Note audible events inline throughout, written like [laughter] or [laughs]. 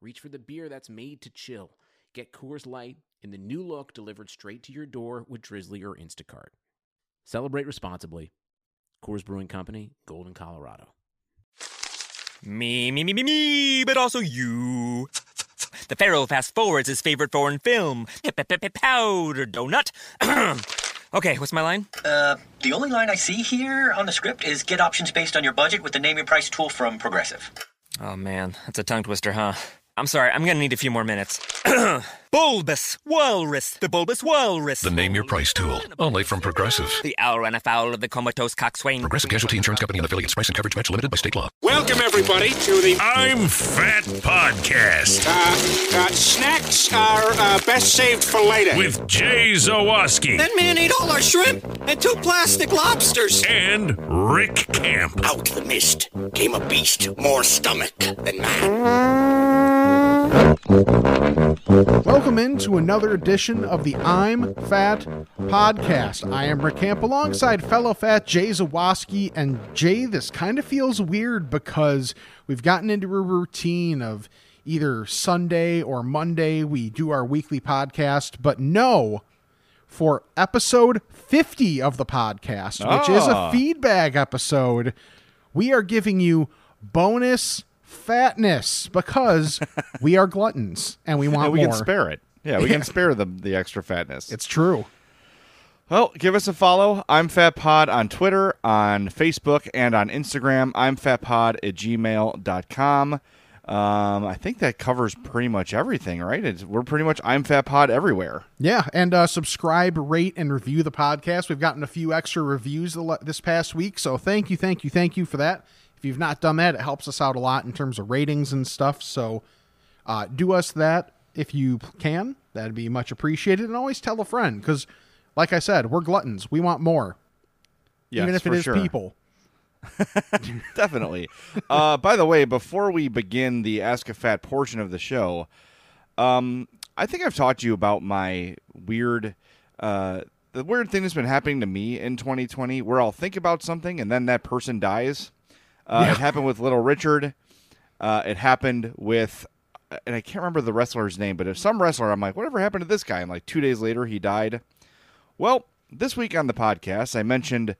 reach for the beer that's made to chill. Get Coors Light in the new look delivered straight to your door with Drizzly or Instacart. Celebrate responsibly. Coors Brewing Company, Golden, Colorado. Me, me, me, me, me, but also you. The Pharaoh fast forwards his favorite foreign film, Powder Donut. [clears throat] okay, what's my line? Uh, the only line I see here on the script is get options based on your budget with the name your price tool from Progressive. Oh man, that's a tongue twister, huh? I'm sorry, I'm gonna need a few more minutes. [clears throat] bulbous Walrus, the Bulbous Walrus. The name your price tool. Only from Progressive. The owl ran afoul of the comatose coxswain. Progressive Casualty Insurance Company and affiliates. Price and coverage match limited by state law. Welcome, everybody, to the I'm Fat Podcast uh, uh, snacks are uh, best saved for later. with Jay Zawaski That man ate all our shrimp and two plastic lobsters. and Rick Camp. Out the mist came a beast more stomach than man. Welcome into another edition of the I'm Fat podcast. I am Rick Camp alongside fellow fat Jay Zawaski. And Jay, this kind of feels weird because we've gotten into a routine of either Sunday or Monday we do our weekly podcast, but no, for episode 50 of the podcast, which is a ah. feedbag episode, we are giving you bonus fatness because [laughs] we are gluttons and we want And we more. can spare it. Yeah, we can [laughs] spare the the extra fatness. It's true. well, give us a follow. I'm Fat Pod on Twitter, on Facebook, and on Instagram. I'm fatpod at gmail.com. Um, I think that covers pretty much everything, right? It's, we're pretty much I'm Fat Pod everywhere. Yeah, and uh, subscribe, rate, and review the podcast. We've gotten a few extra reviews this past week, so thank you, thank you, thank you for that. If you've not done that, it helps us out a lot in terms of ratings and stuff. So uh, do us that if you can. That'd be much appreciated. And always tell a friend because, like I said, we're gluttons. We want more, Yes, even if it is sure. people. [laughs] [laughs] Definitely. uh, by the way, before we begin the Ask a Fat portion of the show, um, I think I've talked to you about my weird, uh, the weird thing that's been happening to me in 2020, where I'll think about something and then that person dies. Uh, It happened with Little Richard. Uh, it happened with, and I can't remember the wrestler's name, but if some wrestler, I'm like, whatever happened to this guy? And like two days later, he died. Well, this week on the podcast, I mentioned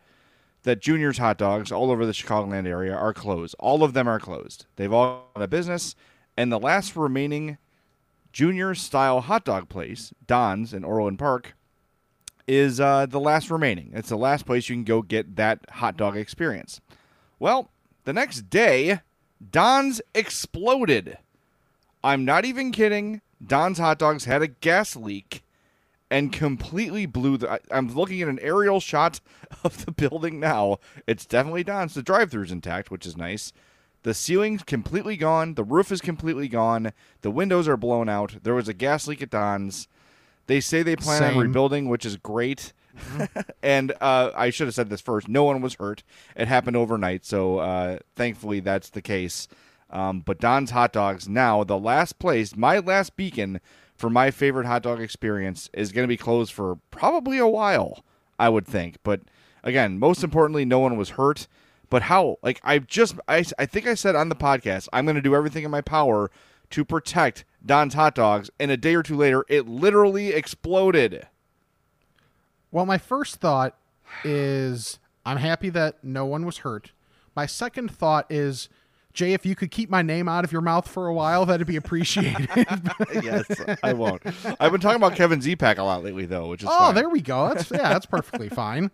that Junior's hot dogs all over the Chicagoland area are closed. All of them are closed. They've all gone out of business, and the last remaining Junior style hot dog place, Don's in Orland Park, is uh, the last remaining. It's the last place you can go get that hot dog experience. Well, the next day, Don's exploded. I'm not even kidding. Don's hot dogs had a gas leak and completely blew the. I, I'm looking at an aerial shot [laughs] of the building now. It's definitely Don's. The drive-through's intact, which is nice. The ceiling's completely gone. The roof is completely gone. The windows are blown out. There was a gas leak at Don's. They say they plan on rebuilding, which is great. [laughs] and uh, I should have said this first. No one was hurt. It happened overnight, so uh, thankfully that's the case. Um, but Don's Hot Dogs now the last place, my last beacon for my favorite hot dog experience is going to be closed for probably a while, I would think. But again, most importantly, no one was hurt. But how? Like I just, I, I think I said on the podcast, I'm going to do everything in my power to protect Don's Hot Dogs. And a day or two later, it literally exploded. Well, my first thought is I'm happy that no one was hurt. My second thought is, Jay, if you could keep my name out of your mouth for a while, that'd be appreciated. [laughs] yes, I won't. I've been talking about Kevin Zepak a lot lately, though, which is oh, fine. there we go. That's yeah, that's perfectly [laughs] fine.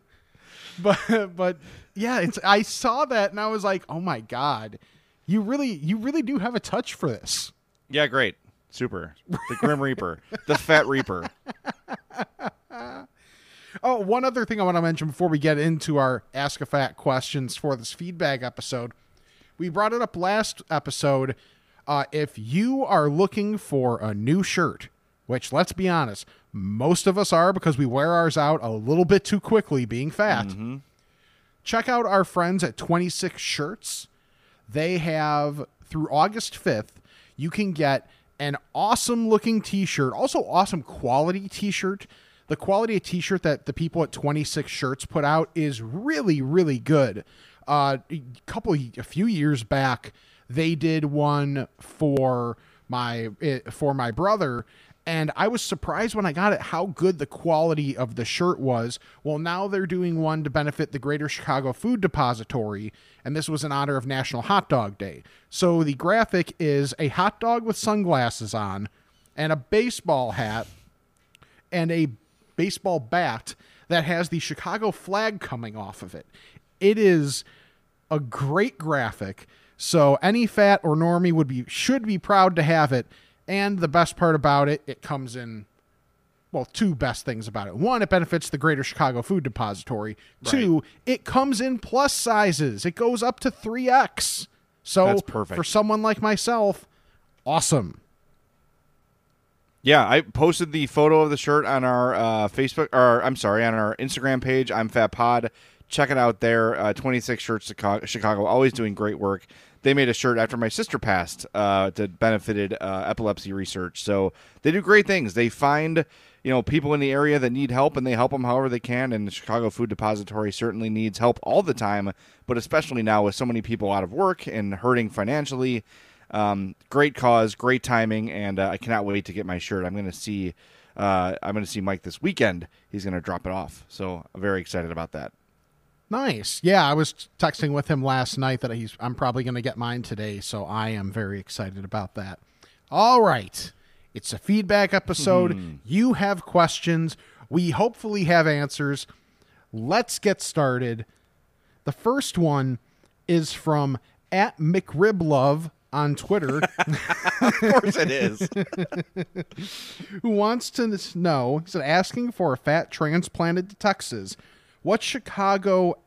But but yeah, it's I saw that and I was like, oh my god, you really you really do have a touch for this. Yeah, great. Super. The Grim Reaper. The Fat Reaper. [laughs] Oh, one other thing I want to mention before we get into our Ask a Fat questions for this feedbag episode. We brought it up last episode. Uh, if you are looking for a new shirt, which let's be honest, most of us are because we wear ours out a little bit too quickly being fat, check out our friends at 26 Shirts. They have through August 5th, you can get an awesome looking t shirt, also awesome quality t shirt. The quality of t shirt that the people at 26 Shirts put out is really, really good. Uh, a couple, a few years back, they did one for my eh, for my brother and I was surprised when I got it how good the quality of the shirt was. Well, now they're doing one to benefit the Greater Chicago Food Depository, and this was in honor of National Hot Dog Day. So the graphic is a hot dog with sunglasses on and a baseball hat and a baseball bat that has the Chicago flag coming off of it. It is a great graphic. So any fat or normie would be should be proud to have it. And the best part about it, it comes in well, two best things about it. One, it benefits the Greater Chicago Food Depository. Two, it comes in plus sizes. It goes up to 3X. So That's perfect. for someone like myself, awesome. Yeah, I posted the photo of the shirt on our uh, Facebook, or I'm sorry, on our Instagram page. I'm Fat Pod. Check it out there. Uh, 26 shirts Chicago, Chicago, always doing great work. They made a shirt after my sister passed uh, that benefited uh, epilepsy research. So they do great things. They find you know people in the area that need help, and they help them however they can. And the Chicago Food Depository certainly needs help all the time, but especially now with so many people out of work and hurting financially. Um, great cause, great timing, and uh, I cannot wait to get my shirt. I'm going to see, uh, I'm going to see Mike this weekend. He's going to drop it off, so I'm very excited about that. Nice. Yeah, I was texting with him last night that he's I'm probably going to get mine today, so I am very excited about that. All right. It's a feedbag episode. You have questions. We hopefully have answers. Let's get started. The first one is from at McRiblove on Twitter. [laughs] Of course, it is. [laughs] who wants to know, he said, asking for a fat transplanted to Texas. What Chicago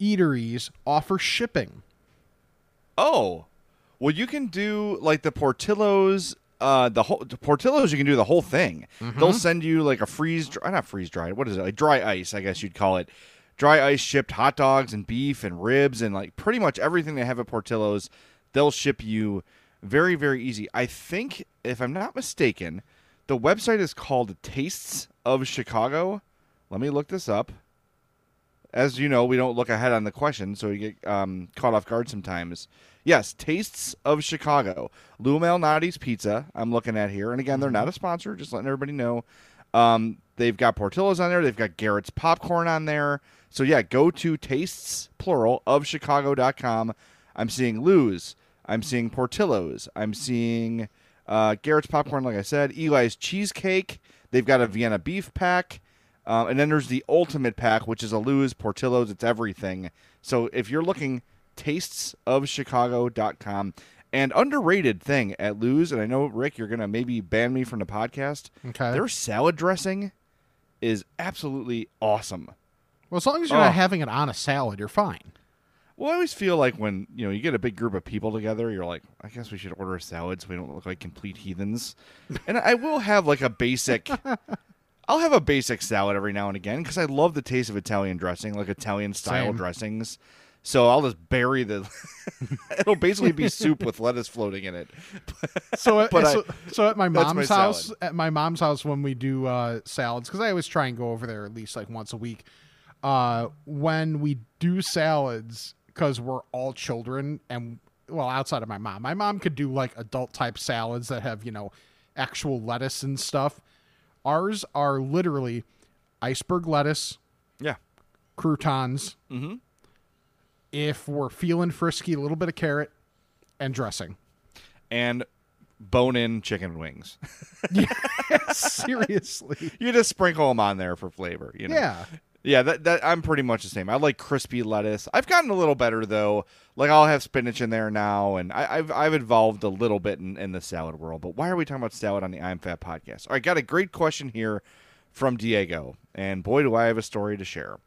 eateries offer shipping? oh, well, you can do like the Portillo's. Uh, the whole the Portillo's, you can do the whole thing. They'll send you like a freeze, dry, not freeze dried. What is it? Like dry ice, I guess you'd call it. Dry ice shipped hot dogs and beef and ribs and like pretty much everything they have at Portillo's. They'll ship you very very easy. I think if I'm not mistaken, the website is called Tastes of Chicago. Let me look this up. As you know, we don't look ahead on the question, so we get um, caught off guard sometimes. Yes, Tastes of Chicago. Lou Malnati's Pizza, I'm looking at here. And again, they're not a sponsor, just letting everybody know. Um, they've got Portillo's on there. They've got Garrett's Popcorn on there. So, yeah, go to tastes, plural, of Chicago.com. I'm seeing Lou's. I'm seeing Portillo's. I'm seeing uh, Garrett's Popcorn, like I said. Eli's Cheesecake. They've got a Vienna Beef Pack. Um, and then there's the ultimate pack, which is a Lou's, Portillo's, it's everything. So if you're looking, tastesofchicago.com. And underrated thing at Lou's, and I know, Rick, you're going to maybe ban me from the podcast. Okay. Their salad dressing is absolutely awesome. Well, as long as you're Oh. not having it on a salad, you're fine. Well, I always feel like when you know you get a big group of people together, you're like, I guess we should order a salad so we don't look like complete heathens. [laughs] and I will have like a basic. I'll have a basic salad every now and again because I love the taste of Italian dressing, like Italian style Same. dressings. So I'll just bury the. [laughs] It'll basically be soup with lettuce floating in it. [laughs] So, at, But I- so, so at my mom's my house, salad. at my mom's house when we do uh, salads, because I always try and go over there at least like once a week. Uh, when we do salads, because we're all children, and well, outside of my mom, my mom could do like adult type salads that have you know actual lettuce and stuff. Ours are literally iceberg lettuce, Yeah. croutons. Mm-hmm. If we're feeling frisky, a little bit of carrot and dressing. And bone in chicken wings. [laughs] [laughs] Seriously. you just sprinkle them on there for flavor. You know? Yeah. Yeah, that, that I'm pretty much the same. I like crispy lettuce. I've gotten a little better though. Like I'll have spinach in there now, and I, I've I've evolved a little bit in, in the salad world. But why are we talking about salad on the I'm Fat podcast? All right, got a great question here from Diego, and boy, do I have a story to share.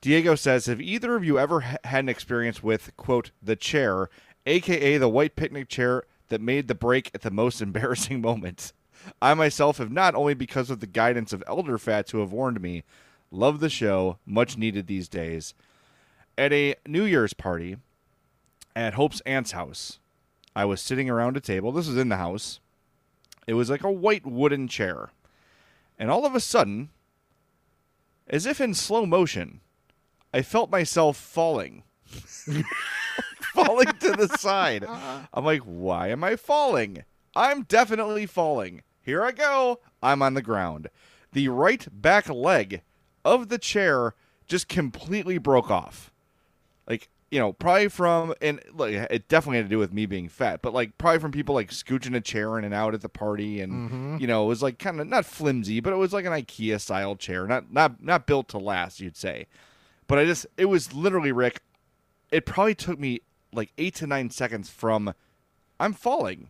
Diego says, "Have either of you ever ha- had an experience with quote the chair, aka the white picnic chair that made the break at the most [laughs] embarrassing moment. I myself have not only because of the guidance of elder fats who have warned me, love the show, much needed these days. At a New Year's party at Hope's aunt's house, I was sitting around a table. This was in the house. It was like a white wooden chair. And all of a sudden, as if in slow motion, I felt myself falling. [laughs] falling to the side. Uh-huh. I'm like, why am I falling? I'm definitely falling. Here I go. I'm on the ground. The right back leg of the chair just completely broke off. Like, you know, probably from, and like, it definitely had to do with me being fat, but like, probably from people like scooching a chair in and out at the party. And, mm-hmm. you know, it was like kind of not flimsy, but it was like an IKEA style chair, not, not, not built to last, you'd say. But I just, it was literally, Rick, it probably took me like eight to nine seconds from I'm falling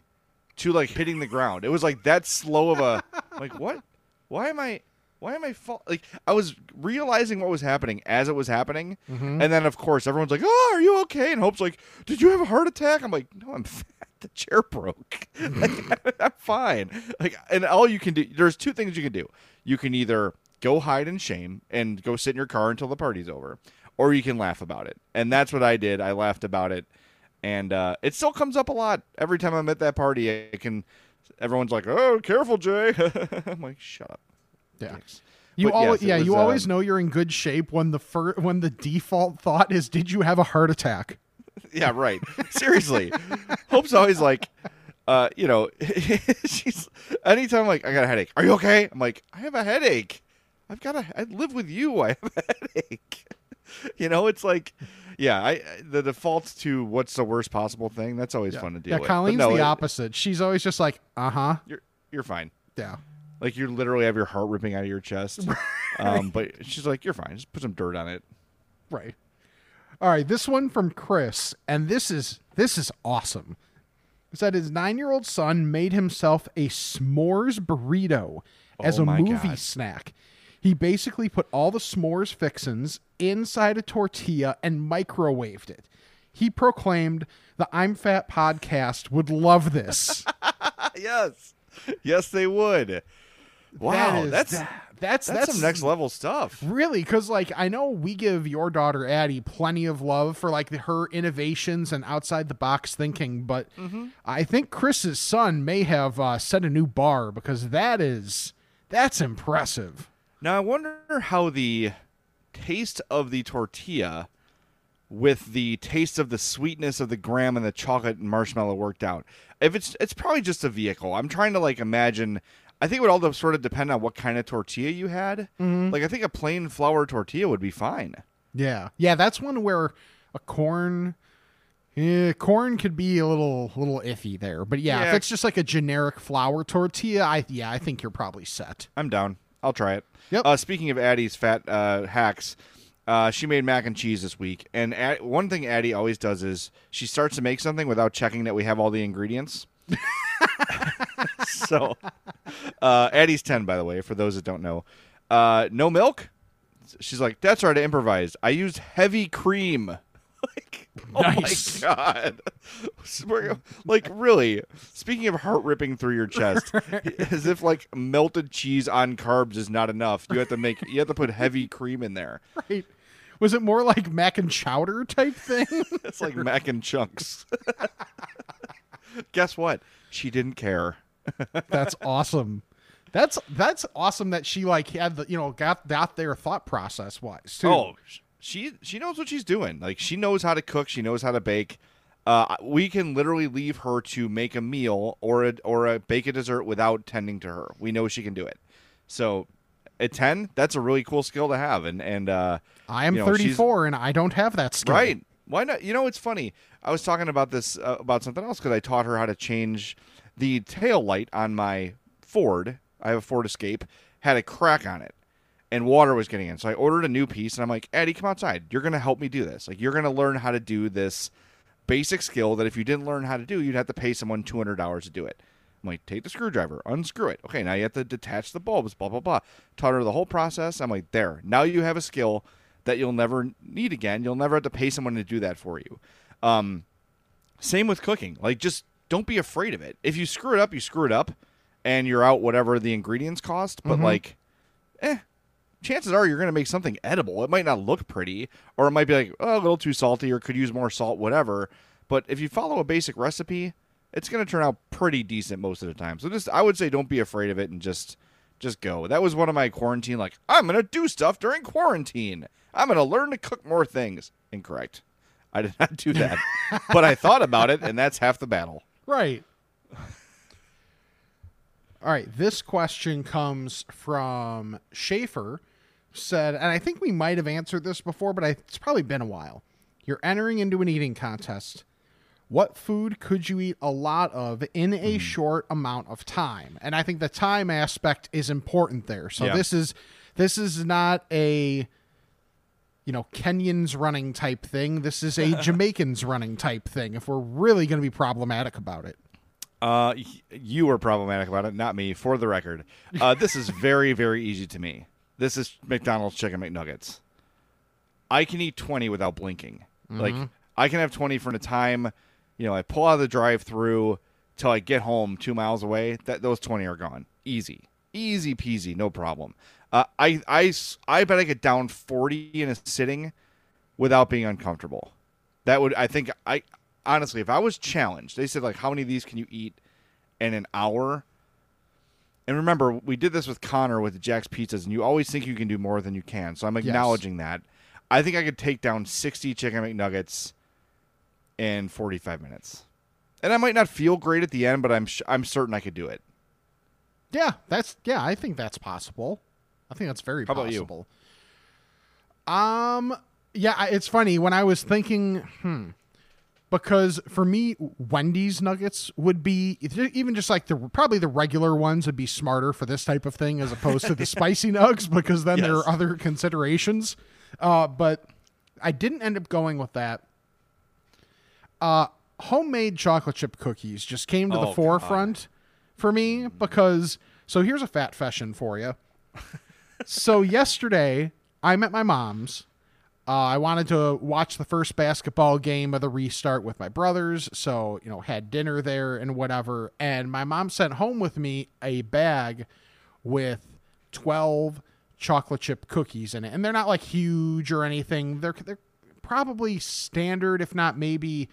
to like hitting the ground. It was like that slow of a like what? Why am I? Why am I fall? Like I was realizing what was happening as it was happening, and then of course everyone's like, "Oh, are you okay?" And Hope's like, "Did you have a heart attack?" I'm like, "No, I'm [laughs] fat. The chair broke. [laughs] like, [laughs] I'm fine." Like, and all you can do, there's two things you can do. You can either go hide in shame and go sit in your car until the party's over, or you can laugh about it. And that's what I did. I laughed about it and uh, it still comes up a lot every time I'm at that party. It can. Everyone's like, "Oh, careful, Jay." I'm like, "Shut up." Yeah. dicks." You But always, yes, yeah, was, you always um, know you're in good shape when the fir- when the default thought is, "Did you have a heart attack?" [laughs] Yeah, right. Seriously, Hope's always like, uh, you know, [laughs] she's anytime like, "I got a headache." Are you okay? I'm like, "I have a headache. I've got a. I live with you. I have a headache." [laughs] you know, it's like. Yeah, I the default to what's the worst possible thing. That's always fun to deal Yeah, with. But Colleen's no, the it- opposite. She's always just like, "Uh huh." You're you're fine. Yeah. Like you literally have your heart ripping out of your chest. [laughs] Um, but she's like, "You're fine. Just put some dirt on it." Right. All right, this one from Chris, and this is this is awesome. It said his nine-year-old son made himself a s'mores burrito as Oh a movie God. snack. He basically put all the s'mores fixins inside a tortilla and microwaved it. He proclaimed the I'm Fat podcast would love this. [laughs] yes, yes, they would. Wow, is- that's that- that's that's- some next level stuff. Really, because like I know we give your daughter Addie plenty of love for like the, her innovations and outside the box thinking, but Mm-hmm. I think Chris's son may have uh, set a new bar because that is that's impressive. Now I wonder how the taste of the tortilla with the taste of the sweetness of the graham and the chocolate and marshmallow worked out. If it's it's probably just a vehicle. I'm trying to like imagine. I think it would all sort of depend on what kind of tortilla you had. Like I think a plain flour tortilla would be fine. Yeah, yeah, that's one where a corn. Yeah, corn could be a little little iffy there, but yeah, if it's just like a generic flour tortilla, I yeah, I think you're probably set. I'm down. I'll try it. Yep. Uh, speaking of Addie's fat uh, hacks, uh, she made mac and cheese this week, and Ad- one thing Addie always does is she starts to make something without checking that we have all the ingredients. [laughs] [laughs] so, uh, Addie's ten, by the way, for those that don't know. Uh, no milk. She's like, that's right. I improvised. I used heavy cream. [laughs] like, Nice. oh my god! [laughs] Like, really? Speaking of heart ripping through your chest, as if like melted cheese on carbs is not enough. You have to make. You have to put heavy cream in there. Right? Was it more like mac and chowder type thing? It's like mac and chunks. Guess what? She didn't care. That's awesome. That's that's awesome that she like had the you know got that their thought process wise too. Oh, she she knows what she's doing. Like she knows how to cook. She knows how to bake. Uh, we can literally leave her to make a meal or a or a bake a dessert without tending to her. We know she can do it. So at ten, that's a really cool skill to have. And and uh, I am you know, 34 and I don't have that skill. Right. Why not? You know, it's funny. I was talking about this uh, about something else because I taught her how to change the tail light on my Ford. I have a Ford Escape. Had a crack on it, and water was getting in. So I ordered a new piece, and I'm like, Addie, come outside. You're gonna help me do this. Like, you're gonna learn how to do this basic skill that if you didn't learn how to do, you'd have to pay someone two hundred dollars to do it. I'm like, take the screwdriver, unscrew it. Okay, now you have to detach the bulbs, blah, blah, blah. Taught her the whole process. I'm like, there. Now you have a skill that you'll never need again. You'll never have to pay someone to do that for you. Um, same with cooking. Like, just don't be afraid of it. If you screw it up, you screw it up, and you're out whatever the ingredients cost. But Mhm. like, eh, chances are you're going to make something edible. It might not look pretty, or it might be like oh, a little too salty, or could use more salt, whatever. But if you follow a basic recipe, it's going to turn out pretty decent most of the time. So just I would say don't be afraid of it and just just go. That was one of my quarantine like I'm going to do stuff during quarantine. I'm going to learn to cook more things. Incorrect. I did not do that. [laughs] but I thought about it and that's half the battle. Right. All right. This question comes from Schaefer. Said, and I think we might have answered this before, but I, it's probably been a while. You're entering into an eating contest. What food could you eat a lot of in a hmm. short amount of time? And I think the time aspect is important there. So Yeah. this is this is not a you know Kenyans running type thing. This is a [laughs] Jamaicans running type thing. If we're really going to be problematic about it. Uh, you were problematic about it, not me. For the record, uh, this is very, [laughs] very easy to me. This is McDonald's chicken McNuggets. I can eat twenty without blinking. Like Mhm. I can have twenty from the time, you know, I pull out of the drive-through till I get home two miles away. That those twenty are gone. Easy, easy peasy, no problem. Uh, I, I, I bet I get down forty in a sitting without being uncomfortable. That would I think I honestly if I was challenged, they said like how many of these can you eat in an hour? And remember, we did this with Connor with the Jack's Pizzas, and you always think you can do more than you can. So I'm Yes. acknowledging that. I think I could take down 60 chicken McNuggets in 45 minutes. And I might not feel great at the end, but I'm sh- I'm certain I could do it. Yeah, that's yeah. I think that's possible. I think that's very How about you? possible. Um, yeah, it's funny when I was thinking, hmm, because for me, Wendy's nuggets would be even just like the probably the regular ones would be smarter for this type of thing as opposed to the [laughs] spicy nugs because then there are other considerations. Uh, but I didn't end up going with that. Uh, homemade chocolate chip cookies just came to Oh, the God. forefront for me because so here's a fat fashion for you. [laughs] so yesterday I'm at my mom's. Uh, I wanted to watch the first basketball game of the restart with my brothers, so you know had dinner there and whatever. And my mom sent home with me a bag with twelve chocolate chip cookies in it, and they're not like huge or anything. They're they're probably standard, if not maybe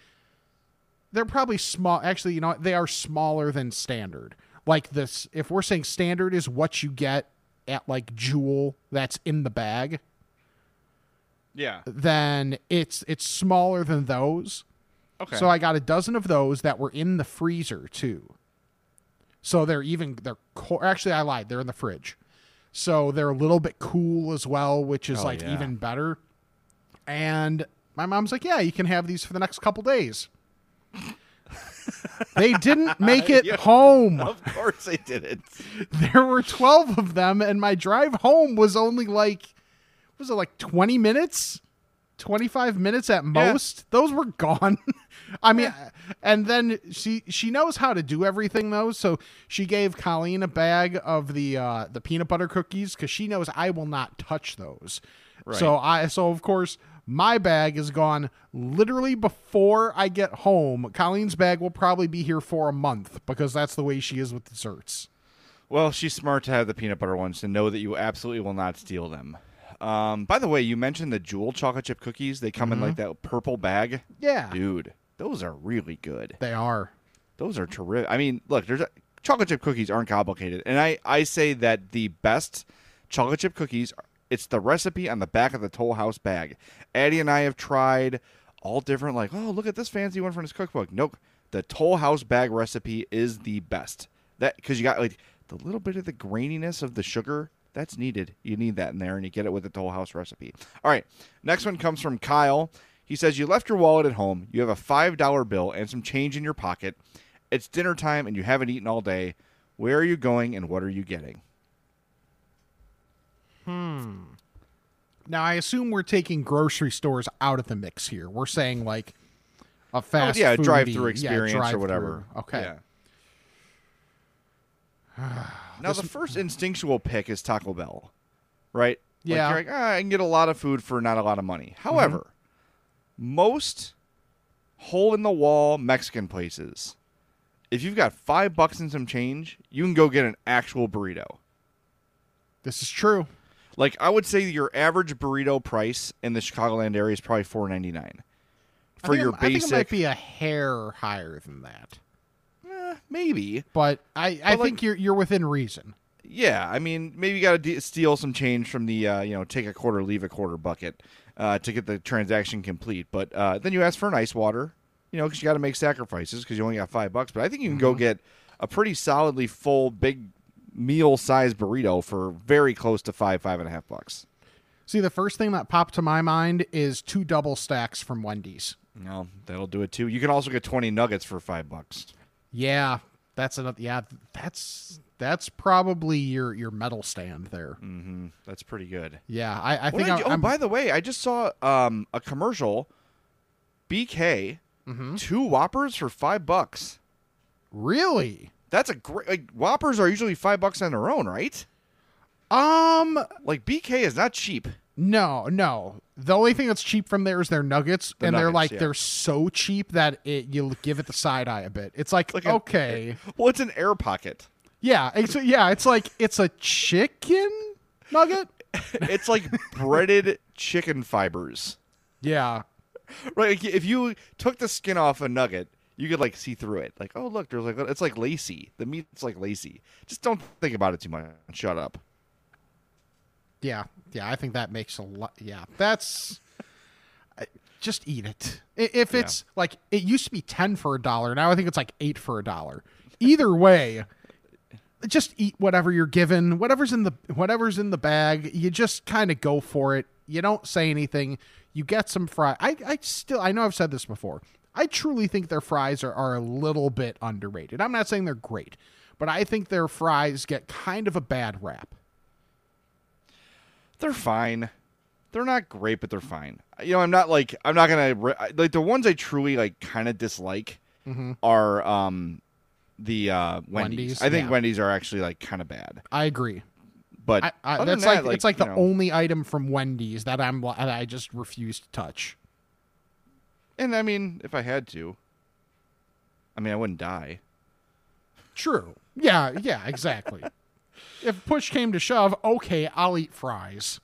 they're probably small. Actually, you know, they are smaller than standard. Like this, if we're saying standard is what you get at like Jewel that's in the bag, Yeah. then it's it's smaller than those. Okay. So I got a dozen of those that were in the freezer too. So they're even they're co- actually I lied. They're in the fridge. So they're a little bit cool as well, which is Oh, like yeah. even better. And my mom's like, "Yeah, you can have these for the next couple days." They didn't [laughs] make it Yeah. home. Of course they didn't. [laughs] There were 12 of them and my drive home was only like was it like 20 minutes? 25 minutes at most. Those were gone. [laughs] I mean, and then she she knows how to do everything though, so she gave Colleen a bag of the uh the peanut butter cookies cuz she knows I will not touch those. Right. So I so of course my bag is gone literally before I get home. Colleen's bag will probably be here for a month because that's the way she is with desserts. Well, she's smart to have the peanut butter ones to know that you absolutely will not steal them. Um, by the way, you mentioned the Jewel chocolate chip cookies. They come in like that purple bag. Yeah. Dude, those are really good. They are. Those are terrific. I mean, look, there's a, chocolate chip cookies aren't complicated, and I I say that the best chocolate chip cookies. It's the recipe on the back of the Toll House bag. Addie and I have tried all different. Like, oh, look at this fancy one from his cookbook. Nope, the Toll House bag recipe is the best. That because you got like the little bit of the graininess of the sugar that's needed. You need that in there, and you get it with the Toll House recipe. All right, next one comes from Kyle. He says you left your wallet at home. You have a five dollar bill and some change in your pocket. It's dinner time, and you haven't eaten all day. Where are you going, and what are you getting? Now I assume we're taking grocery stores out of the mix here. We're saying like a fast oh, yeah, foodie- drive-through yeah, experience or drive-through. whatever. Okay. Yeah. [sighs] now the first instinctual pick is Taco Bell, right? Like, Yeah. you're like, ah, I can get a lot of food for not a lot of money. However, most hole in the wall Mexican places if you've got five bucks and some change, you can go get an actual burrito. This is true. Like I would say, your average burrito price in the Chicagoland area is probably four ninety nine for your basic. I think it might be a hair higher than that, Eh, maybe, but I, I like- think you're you're within reason. yeah. I mean, maybe you got to de- steal some change from the uh, you know take a quarter, leave a quarter bucket uh, to get the transaction complete. But uh, then you ask for an ice water, you know, because you got to make sacrifices because you only got five bucks. But I think you can go get a pretty solidly full, big meal sized burrito for very close to five, five and a half bucks. See, the first thing that popped to my mind is two double stacks from Wendy's. No, that'll do it too. You can also get twenty nuggets for five bucks. Yeah, that's another. Yeah, that's that's probably your your medal stand there. Mm-hmm. That's pretty good. Yeah, I, I think I, you- oh, I'm. by the way, I just saw um, a commercial. BK, Mm-hmm. two Whoppers for five bucks. really? That's a great. Like Whoppers are usually five bucks on their own, right? Um, Like BK is not cheap. no, no. The only thing that's cheap from there is their nuggets, The and they're like yeah. they're so cheap that it you'll give it the side eye a bit. It's like, Like a- okay, [laughs] Well, it's an air pocket. yeah, it's yeah, it's like it's a chicken nugget. [laughs] It's like breaded chicken fibers. Yeah, Right? Like if you took the skin off a nugget, you could like see through it. Like, oh look, there's like it's like lacy. The meat's like lacy. Just don't think about it too much. Shut up. yeah, yeah. I think that makes a lot. Yeah, that's. [laughs] Just eat it. If it's like it used to be ten for a dollar, now I think it's like eight for a dollar. Either way, just eat whatever you're given, whatever's in the whatever's in the bag. You just kind of go for it. You don't say anything. You get some fry. I, I still I know I've said this before. I truly think their fries are, are a little bit underrated. I'm not saying they're great, but I think their fries get kind of a bad rap. They're fine. They're not great, but they're fine. You know, I'm not like I'm not gonna like the ones I truly like kind of dislike are um the uh Wendy's. Wendy's, I think yeah. Wendy's are actually like kind of bad. I agree. But I, I, that's than like, that, it's like the know, only item from Wendy's that I'm that I just refuse to touch. And I mean, if I had to, I mean, I wouldn't die. True. Yeah, yeah, exactly. [laughs] if push came to shove, okay, I'll eat fries.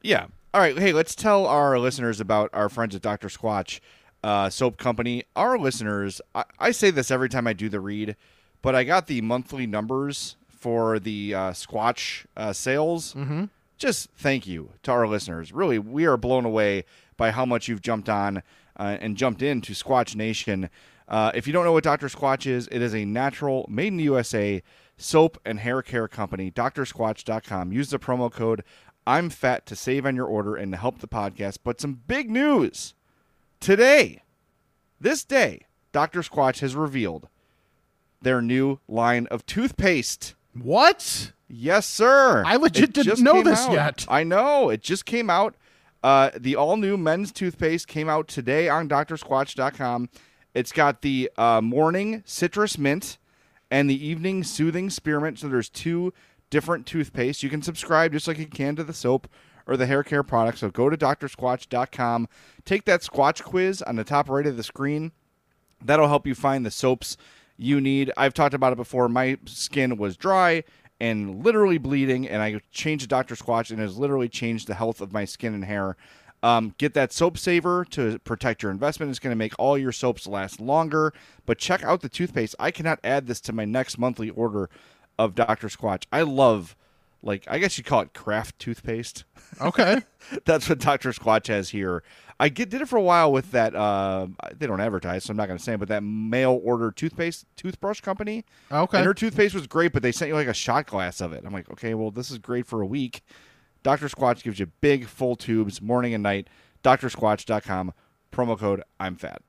Yeah. All right. Hey, let's tell our listeners about our friends at Dr. Squatch uh, Soap Company. Our listeners, I, I say this every time I do the read, but I got the monthly numbers for the uh, Squatch uh, sales. Mm-hmm. Just thank you to our listeners. Really, we are blown away by how much you've jumped on uh, and jumped into Squatch Nation. Uh, if you don't know what Dr. Squatch is, it is a natural, made in the USA soap and hair care company. DrSquatch.com. Use the promo code I'm fat to save on your order and to help the podcast. But some big news today, this day, Dr. Squatch has revealed their new line of toothpaste. What? Yes, sir. I legit It didn't know this out. yet. I know. It just came out. Uh, the all new men's toothpaste came out today on drsquatch.com. It's got the uh, morning citrus mint and the evening soothing spearmint. So there's two different toothpaste. You can subscribe just like you can to the soap or the hair care product. So go to drsquatch.com, take that Squatch quiz on the top right of the screen. That'll help you find the soaps you need. I've talked about it before. My skin was dry and literally bleeding, and I changed to Dr. Squatch, and it has literally changed the health of my skin and hair. Um, get that soap saver to protect your investment. It's going to make all your soaps last longer. But check out the toothpaste. I cannot add this to my next monthly order of Dr. Squatch. I love, like, I guess you call it craft toothpaste. Okay. [laughs] That's what Dr. Squatch has here. I get, did it for a while with that. Uh, they don't advertise, so I'm not going to say, it, but that mail order toothpaste toothbrush company. Okay. And her toothpaste was great, but they sent you like a shot glass of it. I'm like, okay, well, this is great for a week. Dr. Squatch gives you big, full tubes morning and night. DrSquatch.com. Promo code I'm fat.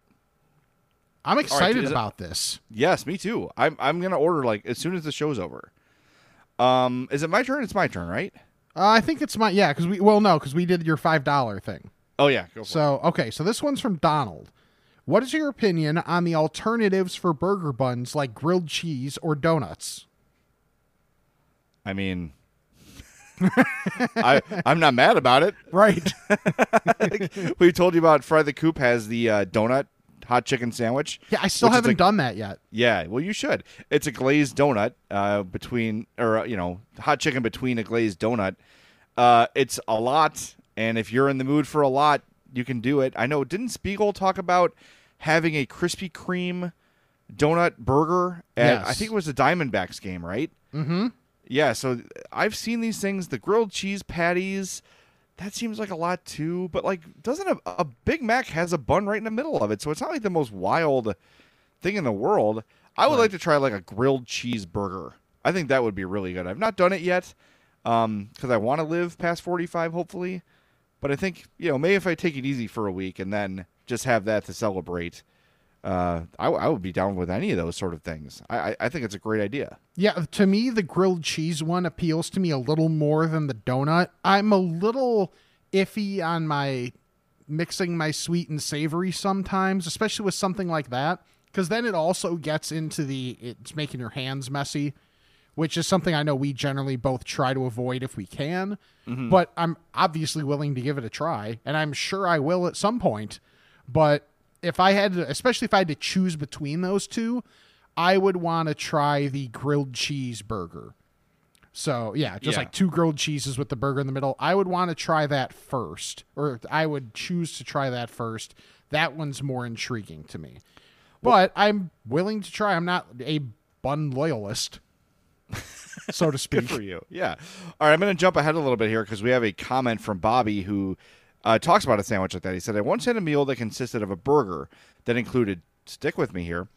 I'm excited it- about this. Yes, me too. I'm I'm gonna order like as soon as the show's over. Um, is it my turn? It's my turn, right? Uh, I think it's my yeah, because we well no, because we did your five dollar thing. Oh yeah, go for it. So okay, so this one's from Donald. What is your opinion on the alternatives for burger buns like grilled cheese or donuts? I mean, I I'm not mad about it. [laughs] Right. [laughs] we told you about Fry the Coop has the uh, donut hot chicken sandwich. Yeah, I still haven't a- done that yet. Yeah, well, you should. It's a glazed donut uh, between, or uh, you know, hot chicken between a glazed donut. Uh, it's a lot, and if you're in the mood for a lot, you can do it. I know. Didn't Spiegel talk about having a Krispy Kreme donut burger? At, I think it was the Diamondbacks game, right? Mm-hmm. Yeah. So I've seen these things. The grilled cheese patties. That seems like a lot too, but like, doesn't a, a Big Mac has a bun right in the middle of it? So it's not like the most wild thing in the world. I would like to try like a grilled cheeseburger. I think that would be really good. I've not done it yet because I want to live past 45, hopefully. But I think, you know, maybe if I take it easy for a week and then just have that to celebrate, uh, I, I would be down with any of those sort of things. I, I, I think it's a great idea. Yeah, to me, the grilled cheese one appeals to me a little more than the donut. I'm a little iffy on my mixing my sweet and savory sometimes, especially with something like that, because then it also gets into the it's making your hands messy, which is something I know we generally both try to avoid if we can. Mm-hmm. But I'm obviously willing to give it a try, and I'm sure I will at some point. But if I had to, especially if I had to choose between those two, I would want to try the grilled cheese burger. So yeah, just Yeah. like two grilled cheeses with the burger in the middle. I would want to try that first, or I would choose to try that first. That one's more intriguing to me. But I'm willing to try. I'm not a bun loyalist, so to [laughs] speak. Good for you. Yeah. All right, I'm going to jump ahead a little bit here because we have a comment from Bobby who uh, talks about a sandwich like that. He said, I once had a meal that consisted of a burger that included, stick with me here,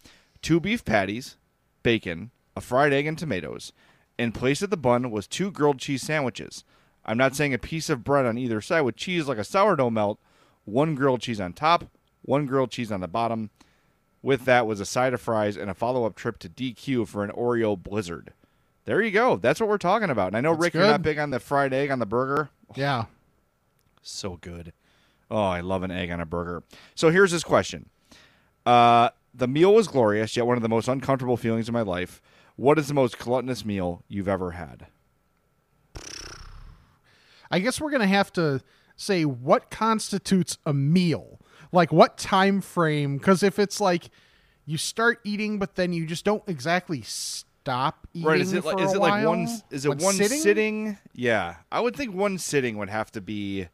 two beef patties, bacon, a fried egg, and tomatoes. In place of the bun was two grilled cheese sandwiches. I'm not saying a piece of bread on either side with cheese like a sourdough melt, one grilled cheese on top, one grilled cheese on the bottom. With that was a side of fries and a follow up trip to DQ for an Oreo blizzard. There you go. That's what we're talking about. And I know, That's Rick, you're not big on the fried egg on the burger. Yeah. So good. Oh, I love an egg on a burger. So here's his question. Uh, the meal was glorious, yet one of the most uncomfortable feelings of my life. What is the most gluttonous meal you've ever had? I guess we're gonna have to say what constitutes a meal. Like what time frame? Because if it's like you start eating, but then you just don't exactly stop eating. right? Is it for like is a it like one? Is it When one sitting? sitting? Yeah, I would think one sitting would have to be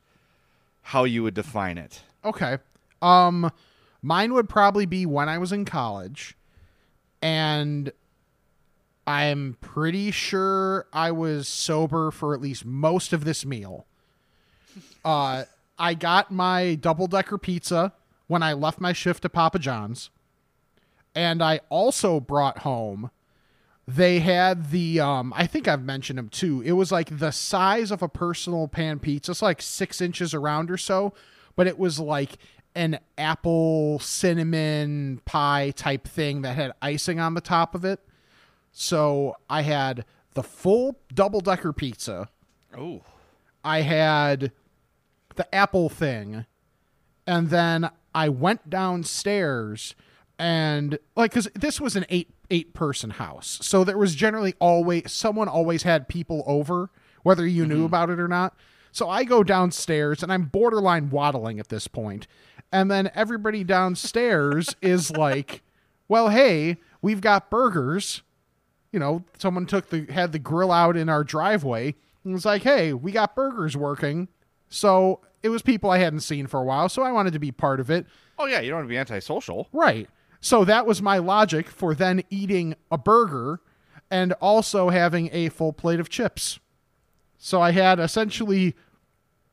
how you would define it. Okay. Um, mine would probably be when I was in college, and I'm pretty sure I was sober for at least most of this meal. Uh, I got my double decker pizza when I left my shift to Papa John's, and I also brought home. They had the um I think I've mentioned them too. It was like the size of a personal pan pizza. It's like six inches around or so, but it was like an apple cinnamon pie type thing that had icing on the top of it. So I had the full double decker pizza. Oh, I had the apple thing, and then I went downstairs and like because this was an eight eight person house, so there was generally always someone always had people over, whether you knew mm-hmm. about it or not. So I go downstairs and I'm borderline waddling at this point, and then everybody downstairs [laughs] is like, "Well, hey, we've got burgers." you know, someone took the had the grill out in our driveway and was like, "Hey, we got burgers working." So it was people I hadn't seen for a while, so I wanted to be part of it. oh yeah. You don't want to be antisocial. Right. So that was my logic for then eating a burger and also having a full plate of chips. So I had essentially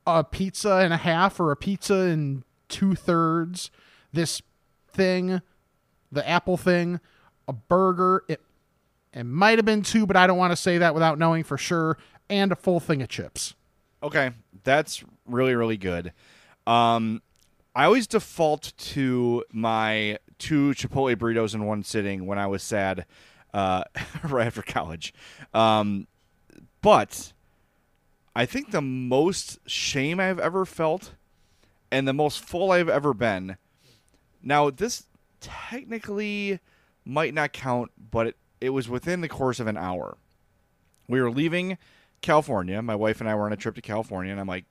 a pizza and a half or a pizza and two thirds, this thing, the apple thing, a burger. It it might have been two, but I don't want to say that without knowing for sure, and a full thing of chips. Okay, that's really really good. Um, I always default to my two Chipotle burritos in one sitting when I was sad, uh, [laughs] right after college. Um, but I think the most shame I've ever felt, and the most full I've ever been. Now this technically might not count, but it, it was within the course of an hour. We were leaving California. My wife and I were on a trip to California, and I'm like,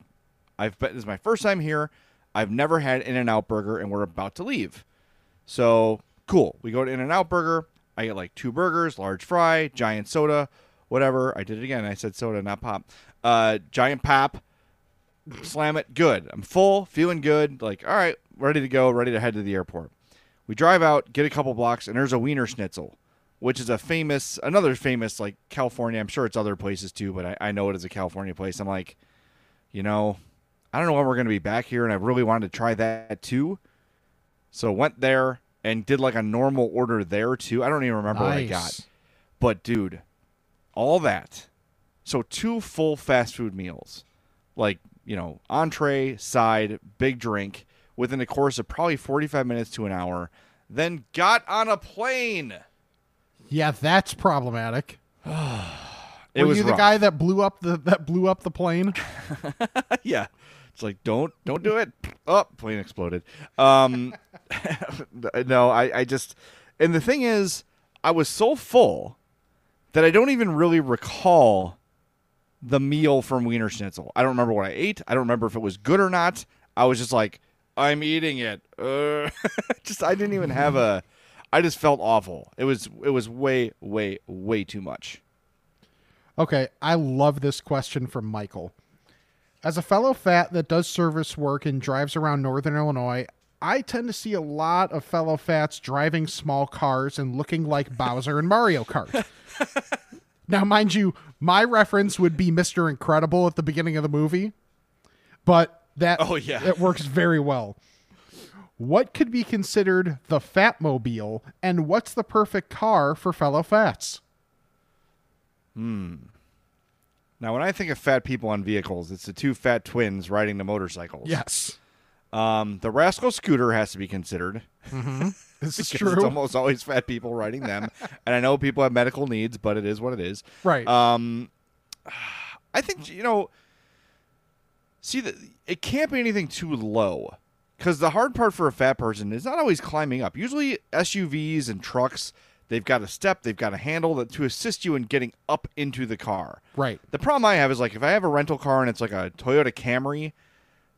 I've been, this is my first time here. I've never had In and Out Burger, and we're about to leave. So cool. We go to In and Out Burger. I get like two burgers, large fry, giant soda, whatever. I did it again. I said soda, not pop. Uh, giant pop. Slam it. Good. I'm full, feeling good. Like, all right, ready to go, ready to head to the airport. We drive out, get a couple blocks, and there's a Wienerschnitzel, which is a famous, another famous, like California. I'm sure it's other places too, but I, I know it is a California place. I'm like, you know, I don't know when we're going to be back here, and I really wanted to try that too. So went there and did like a normal order there too. I don't even remember what I got. But dude, all that. So two full fast food meals. Like, you know, entree, side, big drink within the course of probably 45 minutes to an hour. Then got on a plane. Yeah, that's problematic. [sighs] It Were was you the rough. guy that blew up the that blew up the plane? [laughs] yeah. It's like don't don't do it. Oh, plane exploded. Um [laughs] no, I I just and the thing is I was so full that I don't even really recall the meal from Wienerschnitzel. I don't remember what I ate. I don't remember if it was good or not. I was just like I'm eating it. Uh, [laughs] just I didn't even have a I just felt awful. It was it was way way way too much. Okay, I love this question from Michael. As a fellow fat that does service work and drives around Northern Illinois, I tend to see a lot of fellow fats driving small cars and looking like Bowser in Mario Kart. [laughs] now, mind you, my reference would be Mr. Incredible at the beginning of the movie, but that Oh, yeah. it works very well. What could be considered the Fatmobile, and what's the perfect car for fellow fats? Hmm. Now, when I think of fat people on vehicles, it's the two fat twins riding the motorcycles. Yes, Um, the Rascal Scooter has to be considered. [laughs] this is true. It's almost always fat people riding them. [laughs] and I know people have medical needs, but it is what it is. Right. Um, I think, you know, see, the, it can't be anything too low. Because the hard part for a fat person is not always climbing up. Usually, SUVs and trucks, they've got a step, they've got a handle that to assist you in getting up into the car. Right. The problem I have is like if I have a rental car and it's like a Toyota Camry,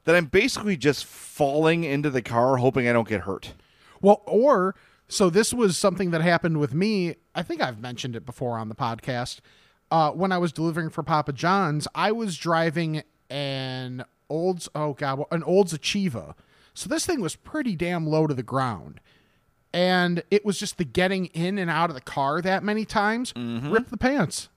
then I'm basically just falling into the car hoping I don't get hurt. Well, or so this was something that happened with me. I think I've mentioned it before on the podcast. Uh, when I was delivering for Papa John's, I was driving an Olds. Oh God, an Olds Achieva. So this thing was pretty damn low to the ground, and it was just the getting in and out of the car that many times mm-hmm. ripped the pants.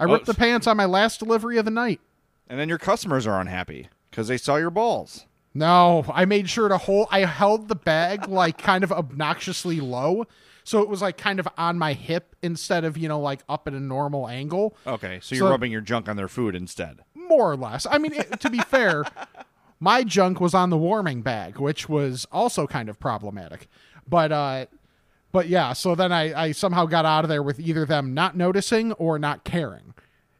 I Oh, ripped the pants on my last delivery of the night. And then your customers are unhappy because they saw your balls. No, I made sure to hold. I held the bag like kind of obnoxiously low, so it was like kind of on my hip instead of you know like up at a normal angle, Okay, so you're So- rubbing your junk on their food instead. more or less. I mean, it, to be fair, [laughs] my junk was on the warming bag, which was also kind of problematic. But uh, but yeah. So then I I somehow got out of there with either them not noticing or not caring.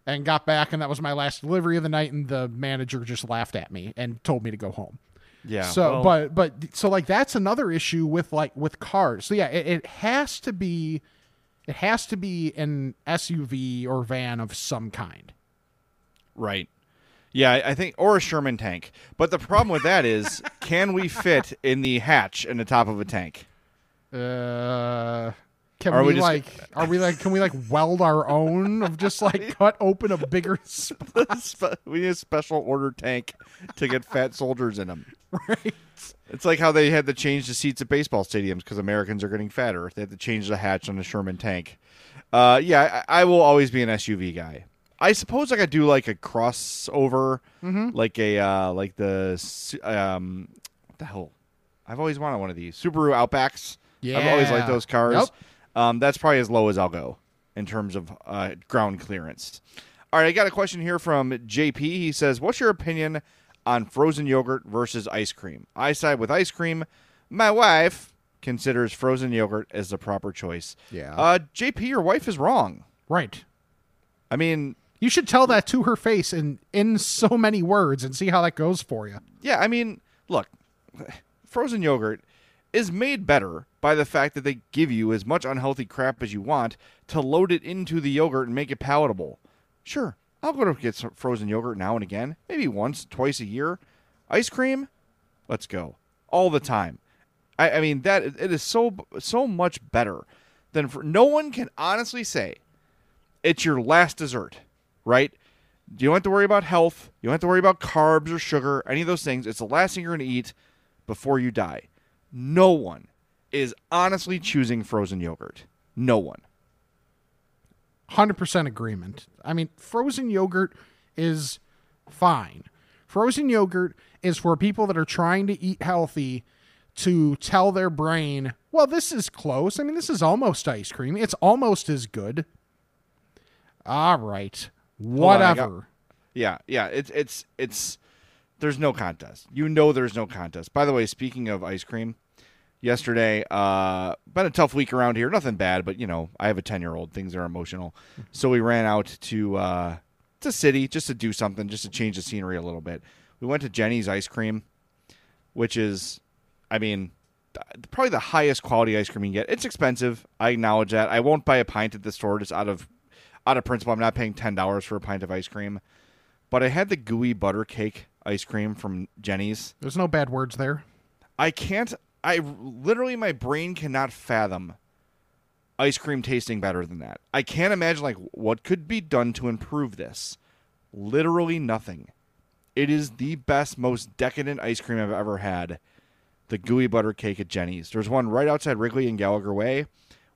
And got back, and that was my last delivery of the night. And the manager just laughed at me and told me to go home. Yeah. So, well, but but so like that's another issue with like with cars. So yeah, it, it has to be, it has to be an SUV or van of some kind. right. Yeah, I I think, or a Sherman tank. But the problem with that is, can we fit in the hatch in the top of a tank? Uh, can Are we, we like? Are we like? Can we like [laughs] weld our own of just like [laughs] cut open a bigger [laughs] spot? We need a special order tank to get fat soldiers in them. Right. It's like how they had to change the seats at baseball stadiums because Americans are getting fatter. They had to change the hatch on the Sherman tank. Uh, yeah, I, I will always be an SUV guy. I suppose I could do like a crossover, Mm-hmm. like a uh, like the um, what the hell? I've always wanted one of these Subaru Outbacks. I've always liked those cars. Yep. Um, that's probably as low as I'll go in terms of uh, ground clearance. All right, I got a question here from JP. He says, "What's your opinion on frozen yogurt versus ice cream?" I side with ice cream. My wife considers frozen yogurt as the proper choice. Yeah. Uh, JP, your wife is wrong. Right. I mean, You should tell that to her face in in so many words and see how that goes for you. Yeah, I mean, look, frozen yogurt is made better by the fact that they give you as much unhealthy crap as you want to load it into the yogurt and make it palatable. Sure, I'll go to get some frozen yogurt now and again, maybe once, twice a year. Ice cream, let's go all the time. I, I mean that it is so so much better than for no one can honestly say it's your last dessert, right? You don't have to worry about health. You don't have to worry about carbs or sugar, any of those things. It's the last thing you're going to eat before you die. No one is honestly choosing frozen yogurt. No one. 100% agreement. I mean, frozen yogurt is fine. Frozen yogurt is for people that are trying to eat healthy to tell their brain, well, this is close. I mean, this is almost ice cream. It's almost as good. All right. Hold on, got- Whatever. Yeah, yeah. It's it's it's. There's no contest. You know, there's no contest. By the way, speaking of ice cream, yesterday, uh, been a tough week around here. Nothing bad, but you know, I have a ten year old. Things are emotional, [laughs] so we ran out to uh, to city just to do something, just to change the scenery a little bit. We went to Jeni's Ice Cream, which is, I mean, probably the highest quality ice cream you can get. It's expensive. I acknowledge that. I won't buy a pint at the store just out of out of principle. I'm not paying ten dollars for a pint of ice cream. But I had the gooey butter cake ice cream from Jeni's. There's no bad words there. I can't. I literally my brain cannot fathom ice cream tasting better than that. I can't imagine like what could be done to improve this. Literally nothing. It is the best, most decadent ice cream I've ever had. The gooey butter cake at Jeni's. There's one right outside Wrigley and Gallagher Way.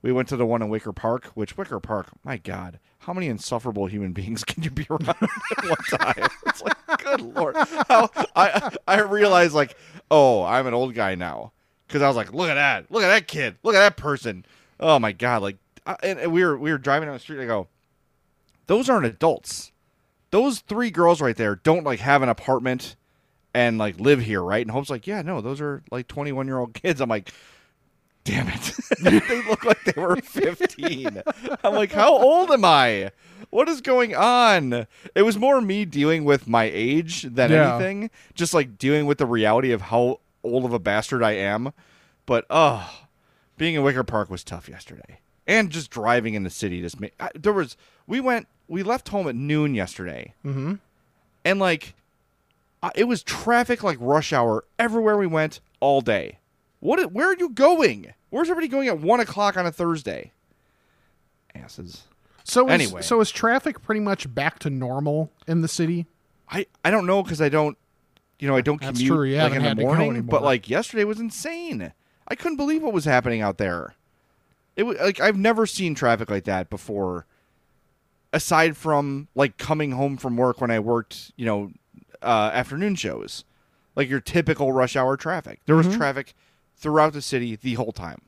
We went to the one in Wicker Park, which Wicker Park, my God, how many insufferable human [laughs] beings can you be around at one time? It's like, good lord. How, I I realized like, oh, I'm an old guy now because I was like, look at that, look at that kid, look at that person. Oh my God, like, I, and, and we were we were driving down the street. And I go, those aren't adults. Those three girls right there don't like have an apartment and like live here, right? And Hope's like, yeah, no, those are like 21 year old kids. I'm like, damn it, [laughs] they look like they were 15. I'm like, how old am I? What is going on? It was more me dealing with my age than Yeah. anything, just like dealing with the reality of how old of a bastard I am. But oh, being in Wicker Park was tough yesterday, and just driving in the city just made. I, there was we went we left home at noon yesterday, Mm-hmm. and like uh, it was traffic like rush hour everywhere we went all day. What? Where are you going? Where's everybody going at one o'clock on a Thursday? Asses. So is, Anyway. so is traffic pretty much back to normal in the city? I I don't know because I don't, you know, I don't That's commute true, you like in the had to go morning. anymore. But like yesterday was insane. I couldn't believe what was happening out there. It was like I've never seen traffic like that before. Aside from like coming home from work when I worked, you know, uh, afternoon shows, like your typical rush hour traffic. There was Mm-hmm. traffic throughout the city the whole time.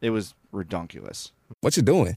It was redonkulous. What you doing?